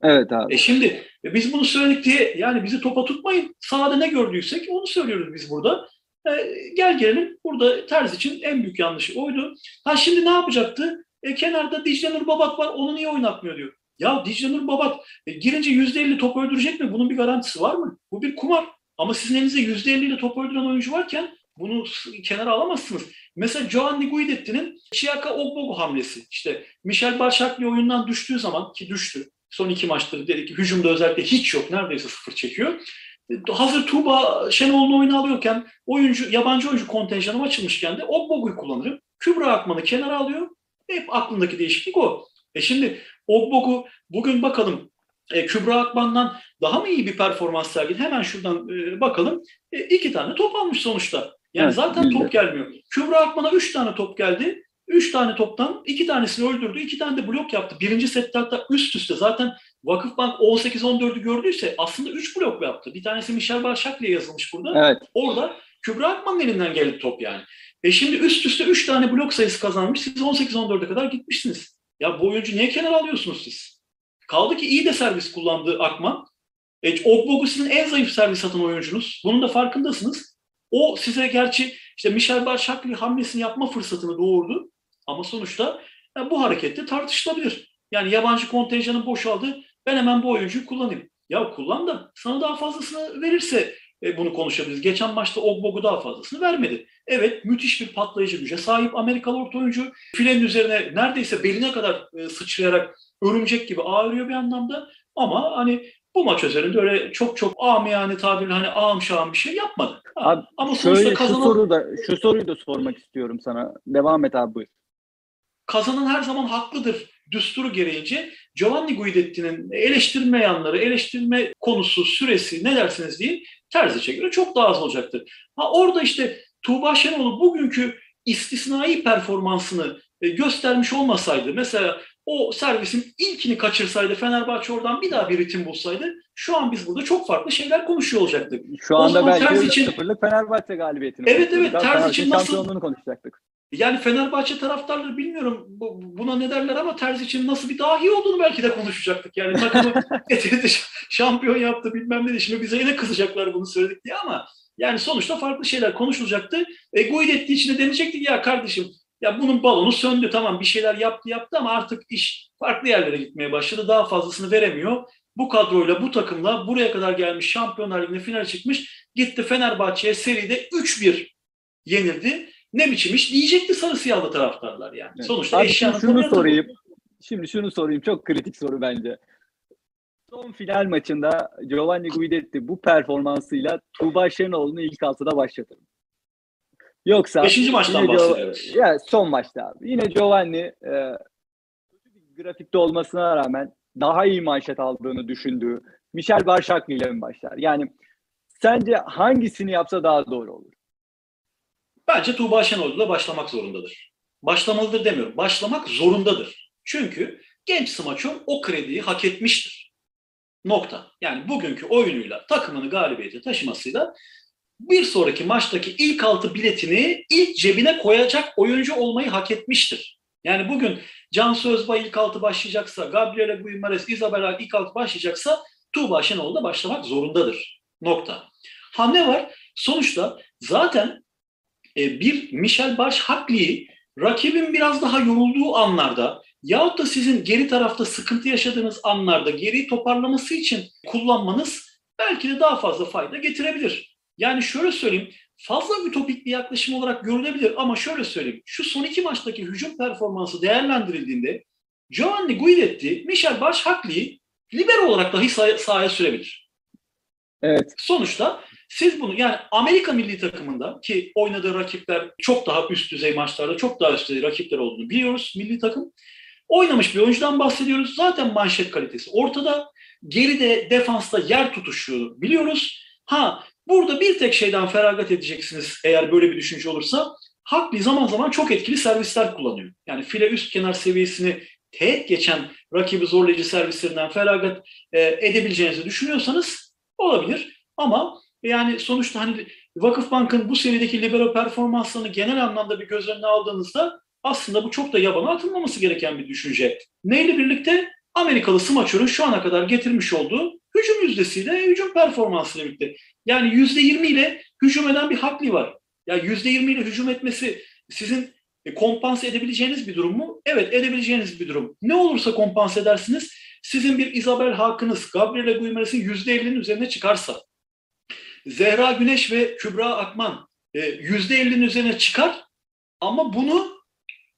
Evet abi. E şimdi e biz bunu söyledik diye yani bizi topa tutmayın. Sahada ne gördüysek onu söylüyoruz biz burada. E, gel gelelim burada Terz için en büyük yanlışı oydu. Ha şimdi ne yapacaktı? E, kenarda Dicle Nur Babat var onu niye oynatmıyor diyor. Ya Dicle Nur Babat e, girince %50 top öldürecek mi? Bunun bir garantisi var mı? Bu bir kumar. Ama sizin elinizde %50 ile top öldüren oyuncu varken bunu kenara alamazsınız. Mesela Giovanni Guidetti'nin Chiaka Ogbogu hamlesi. İşte Michel Başakli oyundan düştüğü zaman ki düştü. Son iki maçtır dedik ki hücumda özellikle hiç yok. Neredeyse sıfır çekiyor. Hazır Tuğba Şenol'un oyunu alıyorken oyuncu, yabancı oyuncu kontenjanım açılmışken de Ogbogu'yu kullanırım. Kübra Akman'ı kenara alıyor. Hep aklındaki değişiklik o. E şimdi Ogbogu bugün bakalım e, Kübra Akman'dan daha mı iyi bir performans sergiledi? Hemen şuradan e, bakalım. E, iki tane top almış sonuçta. Yani evet, zaten top gelmiyor. Kübra Akman'a üç tane top geldi. Üç tane toptan iki tanesini öldürdü, iki tane de blok yaptı. Birinci sette hatta üst üste zaten Vakıfbank 18-14'ü gördüyse aslında üç blok yaptı. Bir tanesi Michel Başaklı'ya yazılmış burada. Evet. Orada Kübra Akman'ın elinden geldi top yani. E şimdi üst üste üç tane blok sayısı kazanmış. Siz 18-14'e kadar gitmişsiniz. Ya bu oyuncu niye kenara alıyorsunuz siz? Kaldı ki iyi de servis kullandı Akman. E, Ogbogu sizin en zayıf servis atan oyuncunuz. Bunun da farkındasınız. O size gerçi işte Michel Başaklı hamlesini yapma fırsatını doğurdu. Ama sonuçta yani bu harekette tartışılabilir. Yani yabancı kontenjanın boşaldı. Ben hemen bu oyuncuyu kullanayım. Ya kullan da sana daha fazlasını verirse e, bunu konuşabiliriz. Geçen maçta Ogbogu daha fazlasını vermedi. Evet müthiş bir patlayıcı güce sahip Amerikalı orta oyuncu. Filenin üzerine neredeyse beline kadar e, sıçrayarak örümcek gibi ağırıyor bir anlamda. Ama hani bu maç üzerinde öyle çok çok amiyane tabirle hani ağım şağım bir şey yapmadı. Abi, Ama sonuçta kazanan... şu, soru da, şu soruyu da sormak istiyorum sana. Devam et abi buyur kazanan her zaman haklıdır düsturu gereğince Giovanni Guidetti'nin eleştirme yanları, eleştirme konusu, süresi ne dersiniz deyin Terzic'e göre çok daha az olacaktır. Ha orada işte Tuğba Şenol'u bugünkü istisnai performansını e, göstermiş olmasaydı mesela o servisin ilkini kaçırsaydı Fenerbahçe oradan bir daha bir ritim bulsaydı şu an biz burada çok farklı şeyler konuşuyor olacaktık. Şu anda belki için... sıfırlık Fenerbahçe galibiyetini Evet evet Terz için nasıl konuşacaktık. Yani Fenerbahçe taraftarları bilmiyorum buna ne derler ama Terz için nasıl bir dahi olduğunu belki de konuşacaktık. Yani takımı şampiyon yaptı bilmem ne. Şimdi bize yine kızacaklar bunu söyledik diye ama yani sonuçta farklı şeyler konuşulacaktı. E, Guidetti için de denecekti ya kardeşim ya bunun balonu söndü tamam bir şeyler yaptı yaptı ama artık iş farklı yerlere gitmeye başladı. Daha fazlasını veremiyor. Bu kadroyla bu takımla buraya kadar gelmiş Şampiyonlar Ligi'ne final çıkmış. Gitti Fenerbahçe'ye seride 3-1 yenildi ne biçim iş diyecekti sarı siyahlı taraftarlar yani. Evet. Sonuçta Abi şunu, şunu sorayım. Şimdi şunu sorayım. Çok kritik soru bence. Son final maçında Giovanni Guidetti bu performansıyla Tuğba Şenol'unu ilk altıda başlatır. Yoksa Beşinci maçtan bahsediyoruz. Ya son maçta abi. Yine Giovanni e, grafikte olmasına rağmen daha iyi manşet aldığını düşündüğü Michel Barşaklı ile mi başlar? Yani sence hangisini yapsa daha doğru olur? Bence Tuğba Şenol'la başlamak zorundadır. Başlamalıdır demiyorum. Başlamak zorundadır. Çünkü genç smaço o krediyi hak etmiştir. Nokta. Yani bugünkü oyunuyla takımını galibiyete taşımasıyla bir sonraki maçtaki ilk altı biletini ilk cebine koyacak oyuncu olmayı hak etmiştir. Yani bugün Can Sözbay ilk altı başlayacaksa, Gabriele Guimares, Isabella ilk altı başlayacaksa Tuğba Şenol da başlamak zorundadır. Nokta. Ha ne var? Sonuçta zaten bir Michel Barş Hakli'yi rakibin biraz daha yorulduğu anlarda Yahut da sizin geri tarafta sıkıntı yaşadığınız anlarda geriyi toparlaması için kullanmanız belki de daha fazla fayda getirebilir. Yani şöyle söyleyeyim, fazla ütopik bir yaklaşım olarak görülebilir ama şöyle söyleyeyim, şu son iki maçtaki hücum performansı değerlendirildiğinde Giovanni Guidetti, Michel Barzagli libero olarak dahi sahaya, sahaya sürebilir. Evet. Sonuçta siz bunu yani Amerika milli takımında ki oynadığı rakipler çok daha üst düzey maçlarda çok daha üst düzey rakipler olduğunu biliyoruz milli takım. Oynamış bir oyuncudan bahsediyoruz. Zaten manşet kalitesi ortada. Geride defansta yer tutuşuyor biliyoruz. Ha burada bir tek şeyden feragat edeceksiniz eğer böyle bir düşünce olursa. Hakli zaman zaman çok etkili servisler kullanıyor. Yani file üst kenar seviyesini teğet geçen rakibi zorlayıcı servislerinden feragat e, edebileceğinizi düşünüyorsanız olabilir. Ama yani sonuçta hani Vakıfbank'ın bu serideki libero performanslarını genel anlamda bir göz önüne aldığınızda aslında bu çok da yabana atılmaması gereken bir düşünce. Neyle birlikte? Amerikalı smaçörün şu ana kadar getirmiş olduğu hücum yüzdesiyle, hücum performansıyla birlikte. Yani yüzde yirmi ile hücum eden bir Hakli var. Ya yüzde yirmi ile hücum etmesi sizin kompanse edebileceğiniz bir durum mu? Evet edebileceğiniz bir durum. Ne olursa kompanse edersiniz. Sizin bir Isabel Hakkınız, Gabriele Guimarães'in yüzde ellinin üzerine çıkarsa, Zehra Güneş ve Kübra Akman yüzde ellinin üzerine çıkar ama bunu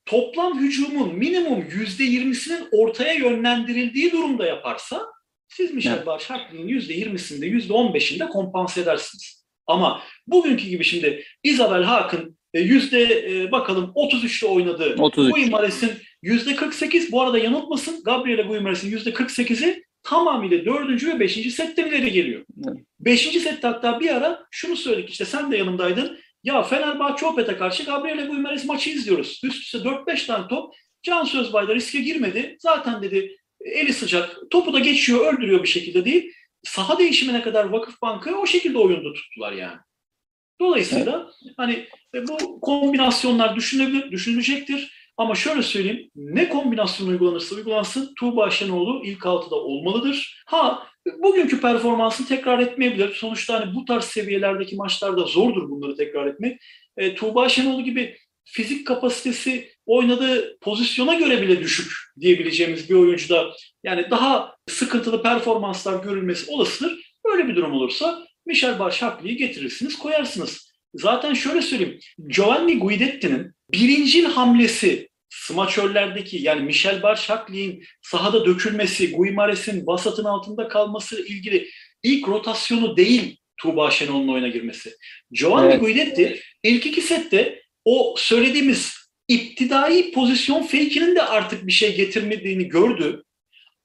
toplam hücumun minimum yüzde yirmisinin ortaya yönlendirildiği durumda yaparsa siz Michel evet. Barzagli'nin yüzde yirmisinde, yüzde on beşinde kompanse edersiniz. Ama bugünkü gibi şimdi Isabel Haak'ın yüzde bakalım 33'te oynadığı 33. Guimarães'in yüzde 48 bu arada yanıltmasın Gabriele Guimarães'in yüzde 48'i tamamıyla dördüncü ve beşinci sette ileri geliyor. Evet. Beşinci sette hatta bir ara şunu söyledik işte sen de yanımdaydın. Ya Fenerbahçe Opet'e karşı Gabriele Guimarães maçı izliyoruz. Üst üste 4-5 tane top. Can Sözbay da riske girmedi. Zaten dedi eli sıcak. Topu da geçiyor, öldürüyor bir şekilde değil. Saha değişimine kadar Vakıfbank'ı o şekilde oyunda tuttular yani. Dolayısıyla hani bu kombinasyonlar düşünülebilir, düşünülecektir. Ama şöyle söyleyeyim, ne kombinasyon uygulanırsa uygulansın Tuğba Şenoğlu ilk altıda olmalıdır. Ha bugünkü performansını tekrar etmeyebilir. Sonuçta hani bu tarz seviyelerdeki maçlarda zordur bunları tekrar etmek. E, Tuğba Şenoğlu gibi fizik kapasitesi oynadığı pozisyona göre bile düşük diyebileceğimiz bir oyuncuda yani daha sıkıntılı performanslar görülmesi olasıdır. Böyle bir durum olursa Michel Barzagli'yi getirirsiniz, koyarsınız. Zaten şöyle söyleyeyim, Giovanni Guidetti'nin birincil hamlesi smaçörlerdeki yani Michel Barzagli'nin sahada dökülmesi, Guimares'in vasatın altında kalması ilgili ilk rotasyonu değil Tuğba Şenol'un oyuna girmesi. Giovanni evet. Guidetti ilk iki sette o söylediğimiz iptidai pozisyon fake'inin de artık bir şey getirmediğini gördü.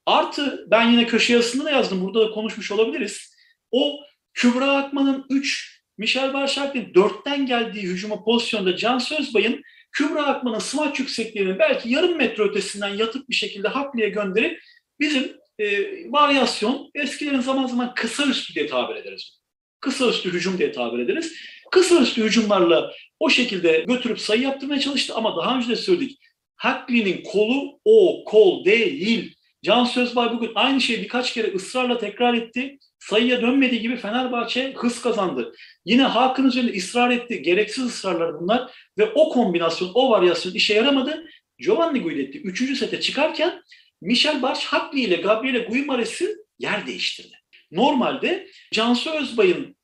Artı ben yine köşe yazısında da yazdım. Burada da konuşmuş olabiliriz. O Kübra Akman'ın 3, Michel Barzagli 4'ten geldiği hücuma pozisyonda Can Sözbay'ın Kübra Akman'ın smaç yüksekliğini belki yarım metre ötesinden yatıp bir şekilde Hakli'ye gönderip bizim e, varyasyon eskilerin zaman zaman kısa üstü diye tabir ederiz. Kısa üstü hücum diye tabir ederiz. Kısa üstü hücumlarla o şekilde götürüp sayı yaptırmaya çalıştı ama daha önce de söyledik. Hakli'nin kolu o kol değil. Can Sözbay bugün aynı şeyi birkaç kere ısrarla tekrar etti. Sayıya dönmediği gibi Fenerbahçe hız kazandı. Yine Hakan üzerinde ısrar etti. Gereksiz ısrarlar bunlar. Ve o kombinasyon, o varyasyon işe yaramadı. Giovanni Guidetti 3. sete çıkarken Michel Barzagli ile Gabriele Guimarães'i yer değiştirdi. Normalde Cansu Özbay'ın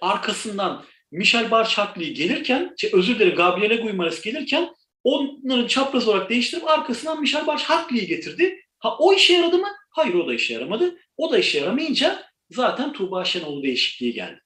arkasından Michel Barzagli gelirken, şey, özür dilerim Gabriele Guimarães gelirken onları çapraz olarak değiştirip arkasından Michel Barzagli'yi getirdi. Ha o işe yaradı mı? Hayır o da işe yaramadı. O da işe yaramayınca zaten Tuğba Şenol'u değişikliği geldi.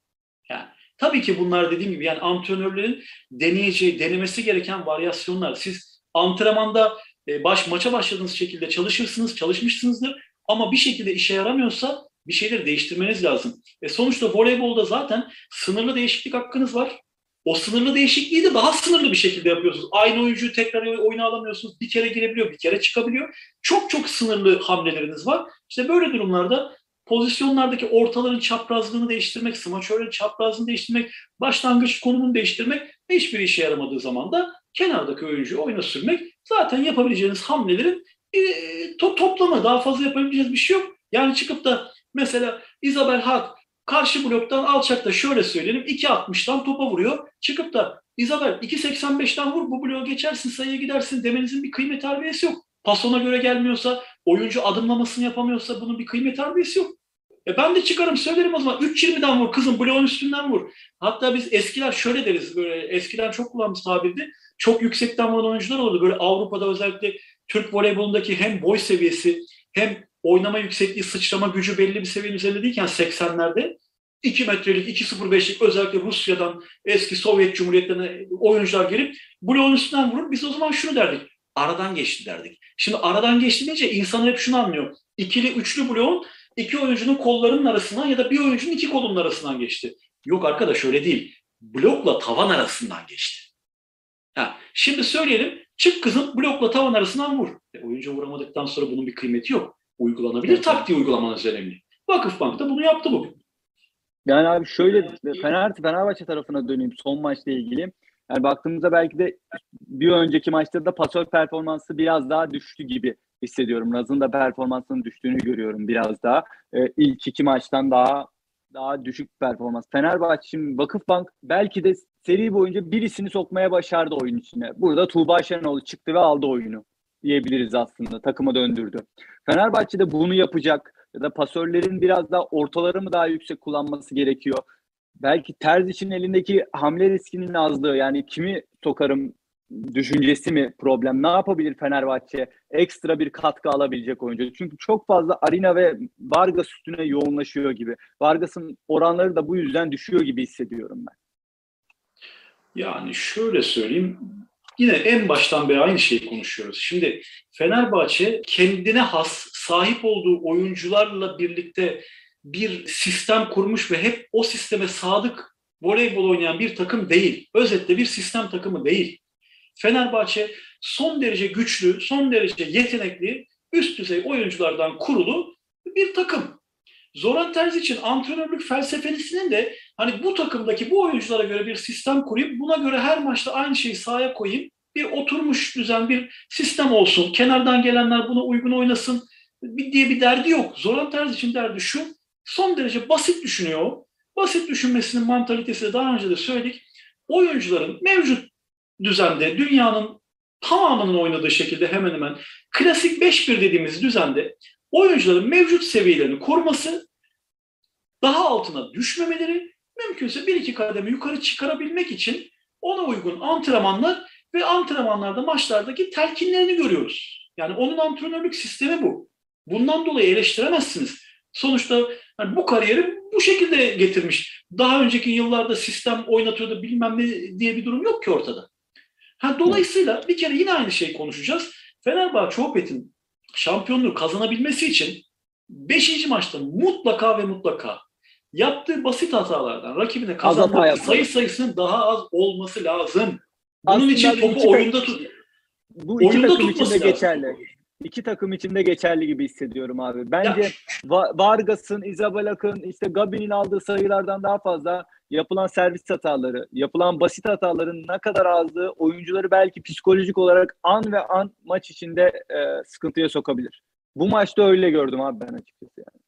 Yani tabii ki bunlar dediğim gibi yani antrenörlerin deneyeceği, denemesi gereken varyasyonlar. Siz antrenmanda e, baş maça başladığınız şekilde çalışırsınız, çalışmışsınızdır ama bir şekilde işe yaramıyorsa bir şeyleri değiştirmeniz lazım. E sonuçta voleybolda zaten sınırlı değişiklik hakkınız var. O sınırlı değişikliği de daha sınırlı bir şekilde yapıyorsunuz. Aynı oyuncuyu tekrar oyuna alamıyorsunuz. Bir kere girebiliyor, bir kere çıkabiliyor. Çok çok sınırlı hamleleriniz var. İşte böyle durumlarda pozisyonlardaki ortaların çaprazlığını değiştirmek, smaçörlerin çaprazlığını değiştirmek, başlangıç konumunu değiştirmek hiçbir işe yaramadığı zaman da kenardaki oyuncuyu oyuna sürmek zaten yapabileceğiniz hamlelerin e, to toplamı. Daha fazla yapabileceğiniz bir şey yok. Yani çıkıp da mesela Isabel Hak karşı bloktan alçakta şöyle söyleyelim 2.60'dan topa vuruyor. Çıkıp da Isabel 2.85'ten vur bu bloğu geçersin sayıya gidersin demenizin bir kıymet harbiyesi yok. Pas ona göre gelmiyorsa, oyuncu adımlamasını yapamıyorsa bunun bir kıymet harbiyesi yok. E ben de çıkarım söylerim o zaman 3.20'den vur kızım bloğun üstünden vur. Hatta biz eskiler şöyle deriz böyle eskiden çok kullandığımız tabirdi. Çok yüksekten vuran oyuncular olurdu. Böyle Avrupa'da özellikle Türk voleybolundaki hem boy seviyesi hem oynama yüksekliği, sıçrama gücü belli bir seviyenin üzerinde değilken 80'lerde 2 metrelik, 2.05'lik özellikle Rusya'dan, eski Sovyet Cumhuriyetlerine oyuncular gelip bloğun üstünden vurur. Biz o zaman şunu derdik. Aradan geçti derdik. Şimdi aradan geçti deyince insanlar hep şunu anlıyor. İkili, üçlü bloğun iki oyuncunun kollarının arasından ya da bir oyuncunun iki kolunun arasından geçti. Yok arkadaş öyle değil. Blokla tavan arasından geçti. Ha, şimdi söyleyelim. Çık kızım blokla tavan arasından vur. E, oyuncu vuramadıktan sonra bunun bir kıymeti yok. Uygulanabilir Evet. taktiği uygulamanız önemli. Vakıfbank da bunu yaptı bugün. Yani abi şöyle Fener, Fenerbahçe tarafına döneyim son maçla ilgili. Yani baktığımızda belki de bir önceki maçta da pasör performansı biraz daha düştü gibi hissediyorum. Naz'ın da performansının düştüğünü görüyorum biraz daha. Ee, ilk iki maçtan daha daha düşük performans. Fenerbahçe şimdi Vakıfbank belki de seri boyunca birisini sokmaya başardı oyun içine. Burada Tuğba Şenol çıktı ve aldı oyunu diyebiliriz aslında. Takıma döndürdü. Fenerbahçe de bunu yapacak ya da pasörlerin biraz daha ortaları mı daha yüksek kullanması gerekiyor? Belki Terz için elindeki hamle riskinin azlığı yani kimi sokarım düşüncesi mi problem? Ne yapabilir Fenerbahçe? Ekstra bir katkı alabilecek oyuncu. Çünkü çok fazla Arina ve Vargas üstüne yoğunlaşıyor gibi. Vargas'ın oranları da bu yüzden düşüyor gibi hissediyorum ben. Yani şöyle söyleyeyim. Yine en baştan beri aynı şeyi konuşuyoruz. Şimdi Fenerbahçe kendine has sahip olduğu oyuncularla birlikte bir sistem kurmuş ve hep o sisteme sadık voleybol oynayan bir takım değil. Özetle bir sistem takımı değil. Fenerbahçe son derece güçlü, son derece yetenekli, üst düzey oyunculardan kurulu bir takım. Zoran Terzic'in antrenörlük felsefesinin de hani bu takımdaki bu oyunculara göre bir sistem kurayım, buna göre her maçta aynı şeyi sahaya koyayım, bir oturmuş düzen bir sistem olsun, kenardan gelenler buna uygun oynasın diye bir derdi yok. Zoran Terzic'in derdi şu, son derece basit düşünüyor. Basit düşünmesinin mantalitesi de daha önce de söyledik. Oyuncuların mevcut düzende dünyanın tamamının oynadığı şekilde hemen hemen klasik 5-1 dediğimiz düzende oyuncuların mevcut seviyelerini koruması, daha altına düşmemeleri, mümkünse bir iki kademe yukarı çıkarabilmek için ona uygun antrenmanlar ve antrenmanlarda maçlardaki telkinlerini görüyoruz. Yani onun antrenörlük sistemi bu. Bundan dolayı eleştiremezsiniz. Sonuçta yani bu kariyeri bu şekilde getirmiş. Daha önceki yıllarda sistem oynatıyordu bilmem ne diye bir durum yok ki ortada. Ha, dolayısıyla bir kere yine aynı şeyi konuşacağız. Fenerbahçe Opet'in şampiyonluğu kazanabilmesi için 5. maçta mutlaka ve mutlaka yaptığı basit hatalardan rakibine yapmalı. sayı sayısının daha az olması lazım. Bunun Aslında için topu oyunda tut. Bu Oyunda tutması lazım. geçerli. İki takım için de geçerli gibi hissediyorum abi. Bence Ya, Va- Vargas'ın, Isabelak'ın, işte Gabi'nin aldığı sayılardan daha fazla yapılan servis hataları, yapılan basit hataların ne kadar azlığı oyuncuları belki psikolojik olarak an ve an maç içinde e, sıkıntıya sokabilir. Bu maçta öyle gördüm abi ben açıkçası. Yani.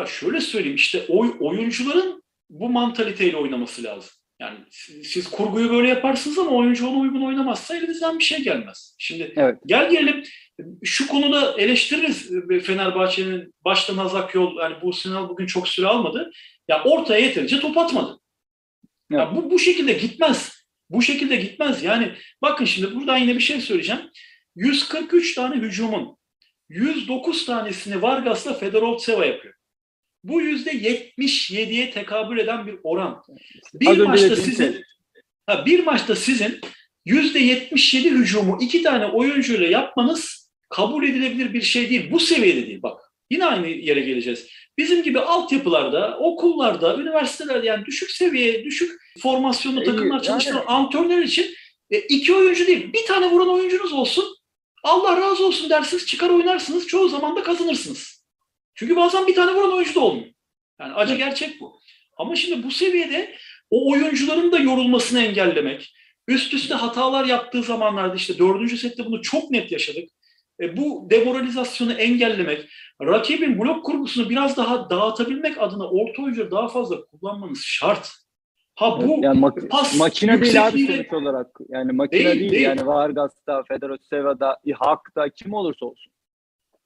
Ya şöyle söyleyeyim işte oy, oyuncuların bu mantaliteyle oynaması lazım. Yani siz, siz kurguyu böyle yaparsınız ama oyuncu ona uygun oynamazsa elinizden bir şey gelmez. Şimdi Evet. gel gelelim şu konuda eleştiririz Fenerbahçe'nin baştan Hazak yol yani bu Sinal bugün çok süre almadı. Ya ortaya yeterince top atmadı. Ya bu, bu şekilde gitmez. Bu şekilde gitmez. Yani bakın şimdi buradan yine bir şey söyleyeceğim. 143 tane hücumun 109 tanesini Vargas'la Fedorovtseva yapıyor. Bu %77'ye tekabül eden bir oran. Az Bir önce maçta sizin şey. ha, bir maçta sizin %77 hücumu iki tane oyuncuyla yapmanız kabul edilebilir bir şey değil. Bu seviyede değil bak. Yine aynı yere geleceğiz. Bizim gibi altyapılarda, okullarda, üniversitelerde yani düşük seviye, düşük formasyonlu İyi, takımlar yani- çalıştıran antrenör için e, iki oyuncu değil, bir tane vuran oyuncunuz olsun. Allah razı olsun dersiniz, çıkar oynarsınız. Çoğu zaman da kazanırsınız. Çünkü bazen bir tane vuran oyuncu da olmuyor. Yani acı gerçek bu. Ama şimdi bu seviyede o oyuncuların da yorulmasını engellemek, üst üste hatalar yaptığı zamanlarda işte dördüncü sette bunu çok net yaşadık. E, bu demoralizasyonu engellemek, rakibin blok kurgusunu biraz daha dağıtabilmek adına orta oyuncuları daha fazla kullanmanız şart. Ha bu yani mak- pas makine değil abi sonuç olarak. Yani makine Değil, değil, değil. yani Vargas'ta, Federoseva'da, Hak'ta kim olursa olsun.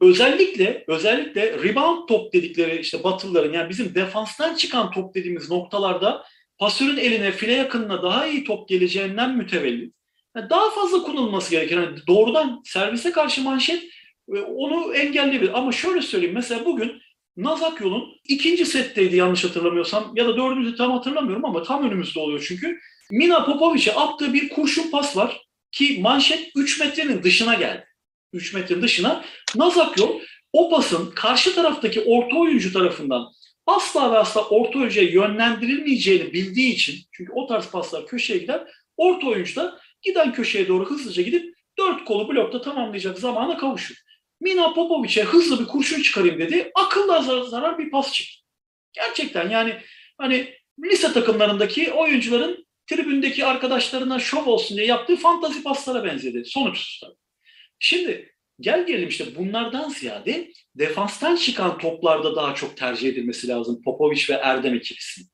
özellikle özellikle rebound top dedikleri işte Batılıların yani bizim defanstan çıkan top dediğimiz noktalarda pasörün eline file yakınına daha iyi top geleceğinden mütevellit daha fazla kullanılması gerekir. Yani doğrudan servise karşı manşet e, onu engelleyebilir. Ama şöyle söyleyeyim mesela bugün Nazak yolun ikinci setteydi yanlış hatırlamıyorsam ya da dördüncü tam hatırlamıyorum ama tam önümüzde oluyor çünkü. Mina Popovic'e attığı bir kurşun pas var ki manşet 3 metrenin dışına geldi. 3 metrenin dışına Nazak yol o pasın karşı taraftaki orta oyuncu tarafından asla ve asla orta oyuncuya yönlendirilmeyeceğini bildiği için çünkü o tarz paslar köşeye gider orta oyuncu da giden köşeye doğru hızlıca gidip dört kolu blokta tamamlayacak zamana kavuşur. Mina Popovic'e hızlı bir kurşun çıkarayım dedi. Akıllı zarar, zarar bir pas çıktı. Gerçekten yani hani lise takımlarındaki oyuncuların tribündeki arkadaşlarına şov olsun diye yaptığı fantazi paslara benzedi sonuçsuz tabii. Şimdi gel gelelim işte bunlardan ziyade defanstan çıkan toplarda daha çok tercih edilmesi lazım Popovic ve Erdem ikilisinin.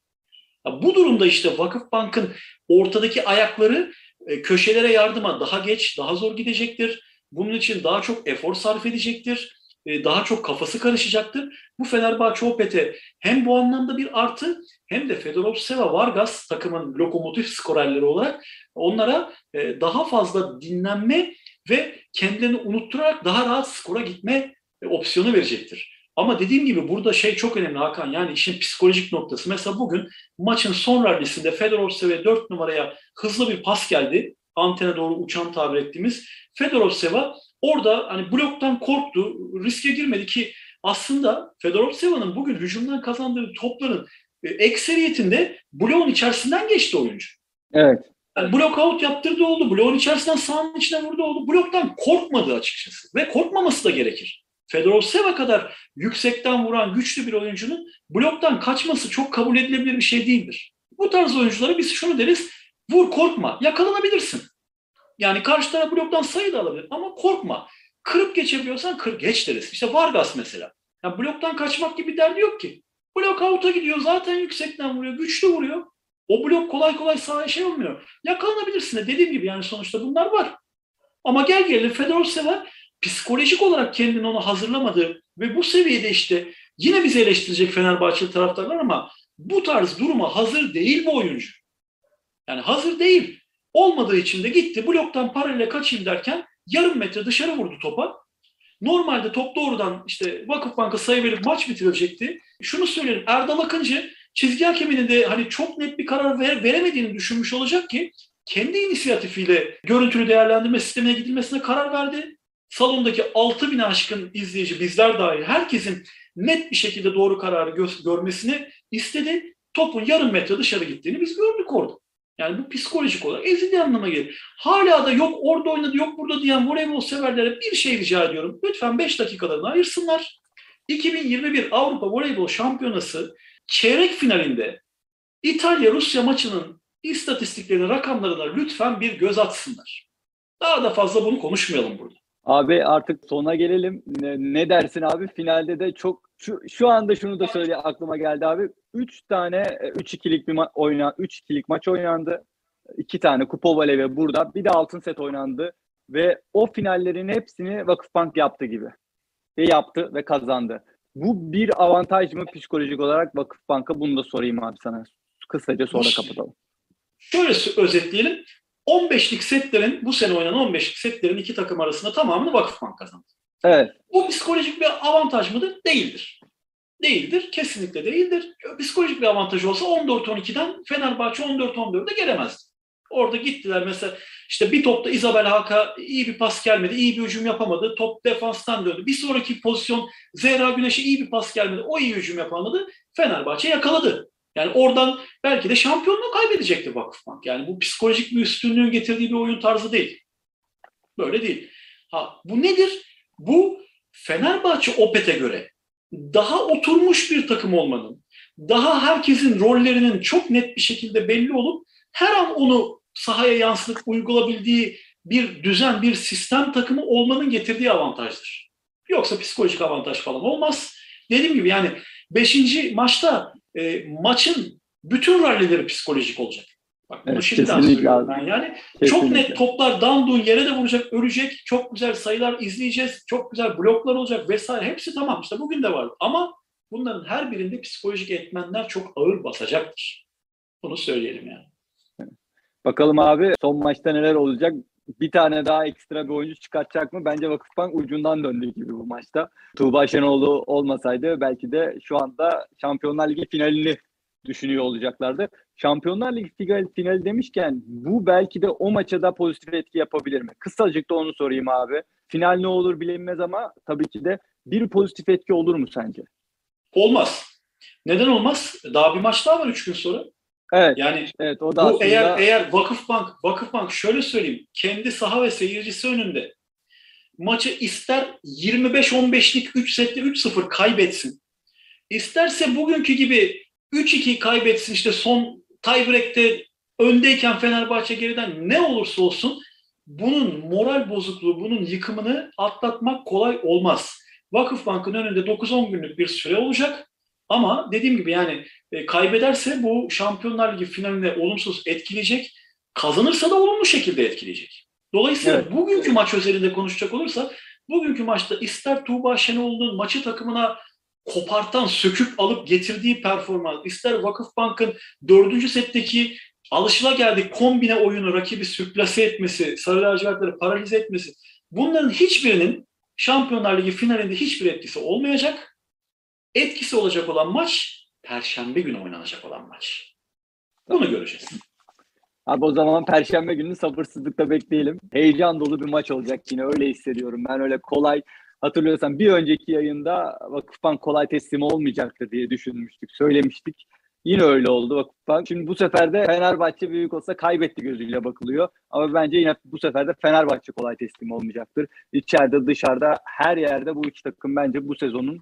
Bu durumda işte Vakıfbank'ın ortadaki ayakları e, köşelere yardıma daha geç, daha zor gidecektir. Bunun için daha çok efor sarf edecektir. E, daha çok kafası karışacaktır. Bu Fenerbahçe Opet'e hem bu anlamda bir artı hem de Fedorov Seva Vargas takımın lokomotif skorerleri olarak onlara e, daha fazla dinlenme ve kendilerini unutturarak daha rahat skora gitme opsiyonu verecektir. Ama dediğim gibi burada şey çok önemli Hakan yani işin psikolojik noktası. Mesela bugün maçın son rallisinde Fedorov Seva 4 numaraya hızlı bir pas geldi. Antene doğru uçan tabir ettiğimiz. Fedorov Seva orada hani bloktan korktu, riske girmedi ki aslında Fedorov Seva'nın bugün hücumdan kazandığı topların e, ekseriyetinde bloğun içerisinden geçti oyuncu. Evet. Yani blok out yaptırdı oldu. Bloğun içerisinden sahanın içine vurdu oldu. Bloktan korkmadı açıkçası. Ve korkmaması da gerekir. Fedorov Seva kadar yüksekten vuran güçlü bir oyuncunun bloktan kaçması çok kabul edilebilir bir şey değildir. Bu tarz oyunculara biz şunu deriz. Vur korkma. Yakalanabilirsin. Yani karşı taraf bloktan sayı da alabilir ama korkma. Kırıp geçebiliyorsan kır geç deriz. İşte Vargas mesela. Yani bloktan kaçmak gibi derdi yok ki. Blok out'a gidiyor zaten yüksekten vuruyor. Güçlü vuruyor. O blok kolay kolay sahaya şey olmuyor. Yakalanabilirsin de dediğim gibi yani sonuçta bunlar var. Ama gel gelelim Fedorov Seva psikolojik olarak kendini onu hazırlamadığı ve bu seviyede işte yine bizi eleştirecek Fenerbahçeli taraftarlar ama bu tarz duruma hazır değil bu oyuncu. Yani hazır değil. Olmadığı için de gitti bloktan parayla kaçayım derken yarım metre dışarı vurdu topa. Normalde top doğrudan işte Vakıfbank'a sayı verip maç bitirilecekti. Şunu söyleyelim Erdal Akıncı çizgi hakeminin de hani çok net bir karar ver, veremediğini düşünmüş olacak ki kendi inisiyatifiyle görüntülü değerlendirme sistemine gidilmesine karar verdi. Salondaki 6 bin aşkın izleyici bizler dahil herkesin net bir şekilde doğru kararı gö- görmesini istedi. Topun yarım metre dışarı gittiğini biz gördük orada. Yani bu psikolojik olarak ezildiği anlamına gelir. Hala da yok orada oynadı yok burada diyen voleybol severlere bir şey rica ediyorum. Lütfen 5 dakikalarını ayırsınlar. 2021 Avrupa Voleybol Şampiyonası çeyrek finalinde İtalya-Rusya maçının istatistiklerine, rakamlarına lütfen bir göz atsınlar. Daha da fazla bunu konuşmayalım burada. Abi artık sona gelelim. Ne, ne dersin abi? Finalde de çok şu, şu anda şunu da söyle aklıma geldi abi. 3 tane 3-2'lik bir ma- oyna 3-2'lik maç oynandı. 2 tane kupa voleybol burada. Bir de altın set oynandı ve o finallerin hepsini Vakıfbank yaptı gibi. Ve yaptı ve kazandı. Bu bir avantaj mı psikolojik olarak Vakıfbank'a bunu da sorayım abi sana. Kısaca sonra kapatalım. Şöyle özetleyelim. 15'lik setlerin, bu sene oynanan 15'lik setlerin iki takım arasında tamamını Vakıfbank kazandı. Evet. Bu psikolojik bir avantaj mıdır? Değildir. Değildir. Kesinlikle değildir. Psikolojik bir avantaj olsa 14-12'den Fenerbahçe 14-14'e gelemezdi. Orada gittiler mesela işte bir topta Isabel Haka iyi bir pas gelmedi, iyi bir hücum yapamadı. Top defanstan döndü. Bir sonraki pozisyon Zehra Güneş'e iyi bir pas gelmedi. O iyi hücum yapamadı. Fenerbahçe yakaladı. Yani oradan belki de şampiyonluğu kaybedecekti Vakıfbank. Yani bu psikolojik bir üstünlüğün getirdiği bir oyun tarzı değil. Böyle değil. Ha bu nedir? Bu Fenerbahçe Opet'e göre daha oturmuş bir takım olmanın, daha herkesin rollerinin çok net bir şekilde belli olup her an onu sahaya yansıtıp uygulabildiği bir düzen, bir sistem takımı olmanın getirdiği avantajdır. Yoksa psikolojik avantaj falan olmaz. Dediğim gibi yani 5. maçta e, maçın bütün rallileri psikolojik olacak. Bak bunu Evet, şimdiden söylüyorum ben. Yani Kesinlikle. çok net toplar down yere de vuracak, ölecek. Çok güzel sayılar izleyeceğiz. Çok güzel bloklar olacak vesaire. Hepsi tamam. İşte bugün de var. Ama bunların her birinde psikolojik etmenler çok ağır basacaktır. Bunu söyleyelim yani. Bakalım abi son maçta neler olacak? Bir tane daha ekstra bir oyuncu çıkartacak mı? Bence Vakıfbank ucundan döndü gibi bu maçta. Tuğba Şenoğlu olmasaydı belki de şu anda Şampiyonlar Ligi finalini düşünüyor olacaklardı. Şampiyonlar Ligi final- finali demişken bu belki de o maça da pozitif etki yapabilir mi? Kısacık da onu sorayım abi. Final ne olur bilinmez ama tabii ki de bir pozitif etki olur mu sence? Olmaz. Neden olmaz? Daha bir maç daha var 3 gün sonra. Evet, Yani evet o da Bu aslında eğer eğer Vakıfbank Vakıfbank şöyle söyleyeyim kendi saha ve seyircisi önünde maçı ister 25-15'lik 3 setli 3-0 kaybetsin. İsterse bugünkü gibi 3-2 kaybetsin işte son tiebreak'te öndeyken Fenerbahçe geriden ne olursa olsun bunun moral bozukluğu, bunun yıkımını atlatmak kolay olmaz. Vakıfbank'ın önünde 9-10 günlük bir süre olacak. Ama dediğim gibi yani e, kaybederse bu Şampiyonlar Ligi finaline olumsuz etkileyecek. Kazanırsa da olumlu şekilde etkileyecek. Dolayısıyla Evet. bugünkü maç özelinde konuşacak olursa bugünkü maçta ister Tuğba Şenoğlu'nun maçı takımına kopartan, söküp alıp getirdiği performans, ister Vakıfbank'ın dördüncü setteki alışılageldik kombine oyunu rakibi sürklase etmesi, sarı lacivertleri paralize etmesi bunların hiçbirinin Şampiyonlar Ligi finalinde hiçbir etkisi olmayacak. Etkisi olacak olan maç Perşembe günü oynanacak olan maç. Bunu göreceğiz. Abi o zaman Perşembe günü sabırsızlıkla bekleyelim. Heyecan dolu bir maç olacak yine öyle hissediyorum. Ben öyle kolay hatırlıyorsan bir önceki yayında Vakıfbank kolay teslim olmayacaktır diye düşünmüştük, söylemiştik. Yine öyle oldu Vakıfbank. Şimdi bu sefer de Fenerbahçe büyük olsa kaybetti gözüyle bakılıyor. Ama bence yine bu sefer de Fenerbahçe kolay teslim olmayacaktır. İçeride dışarıda her yerde bu iki takım bence bu sezonun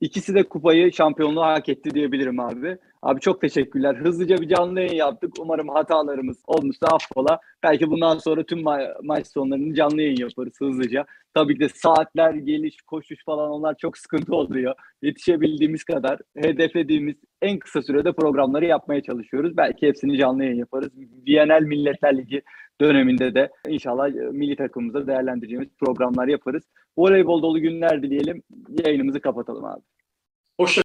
İkisi de kupayı, şampiyonluğu hak etti diyebilirim abi. Abi çok teşekkürler. Hızlıca bir canlı yayın yaptık. Umarım hatalarımız olmuşsa affola. Belki bundan sonra tüm ma- maç sonlarını canlı yayın yaparız hızlıca. Tabii ki de saatler, geliş, koşuş falan onlar çok sıkıntı oluyor. Yetişebildiğimiz kadar hedeflediğimiz en kısa sürede programları yapmaya çalışıyoruz. Belki hepsini canlı yayın yaparız. Viyanel Milletler Ligi döneminde de inşallah e, milli takımımızda değerlendireceğimiz programlar yaparız. Voleybol dolu günler dileyelim. Yayınımızı kapatalım abi. Hoşça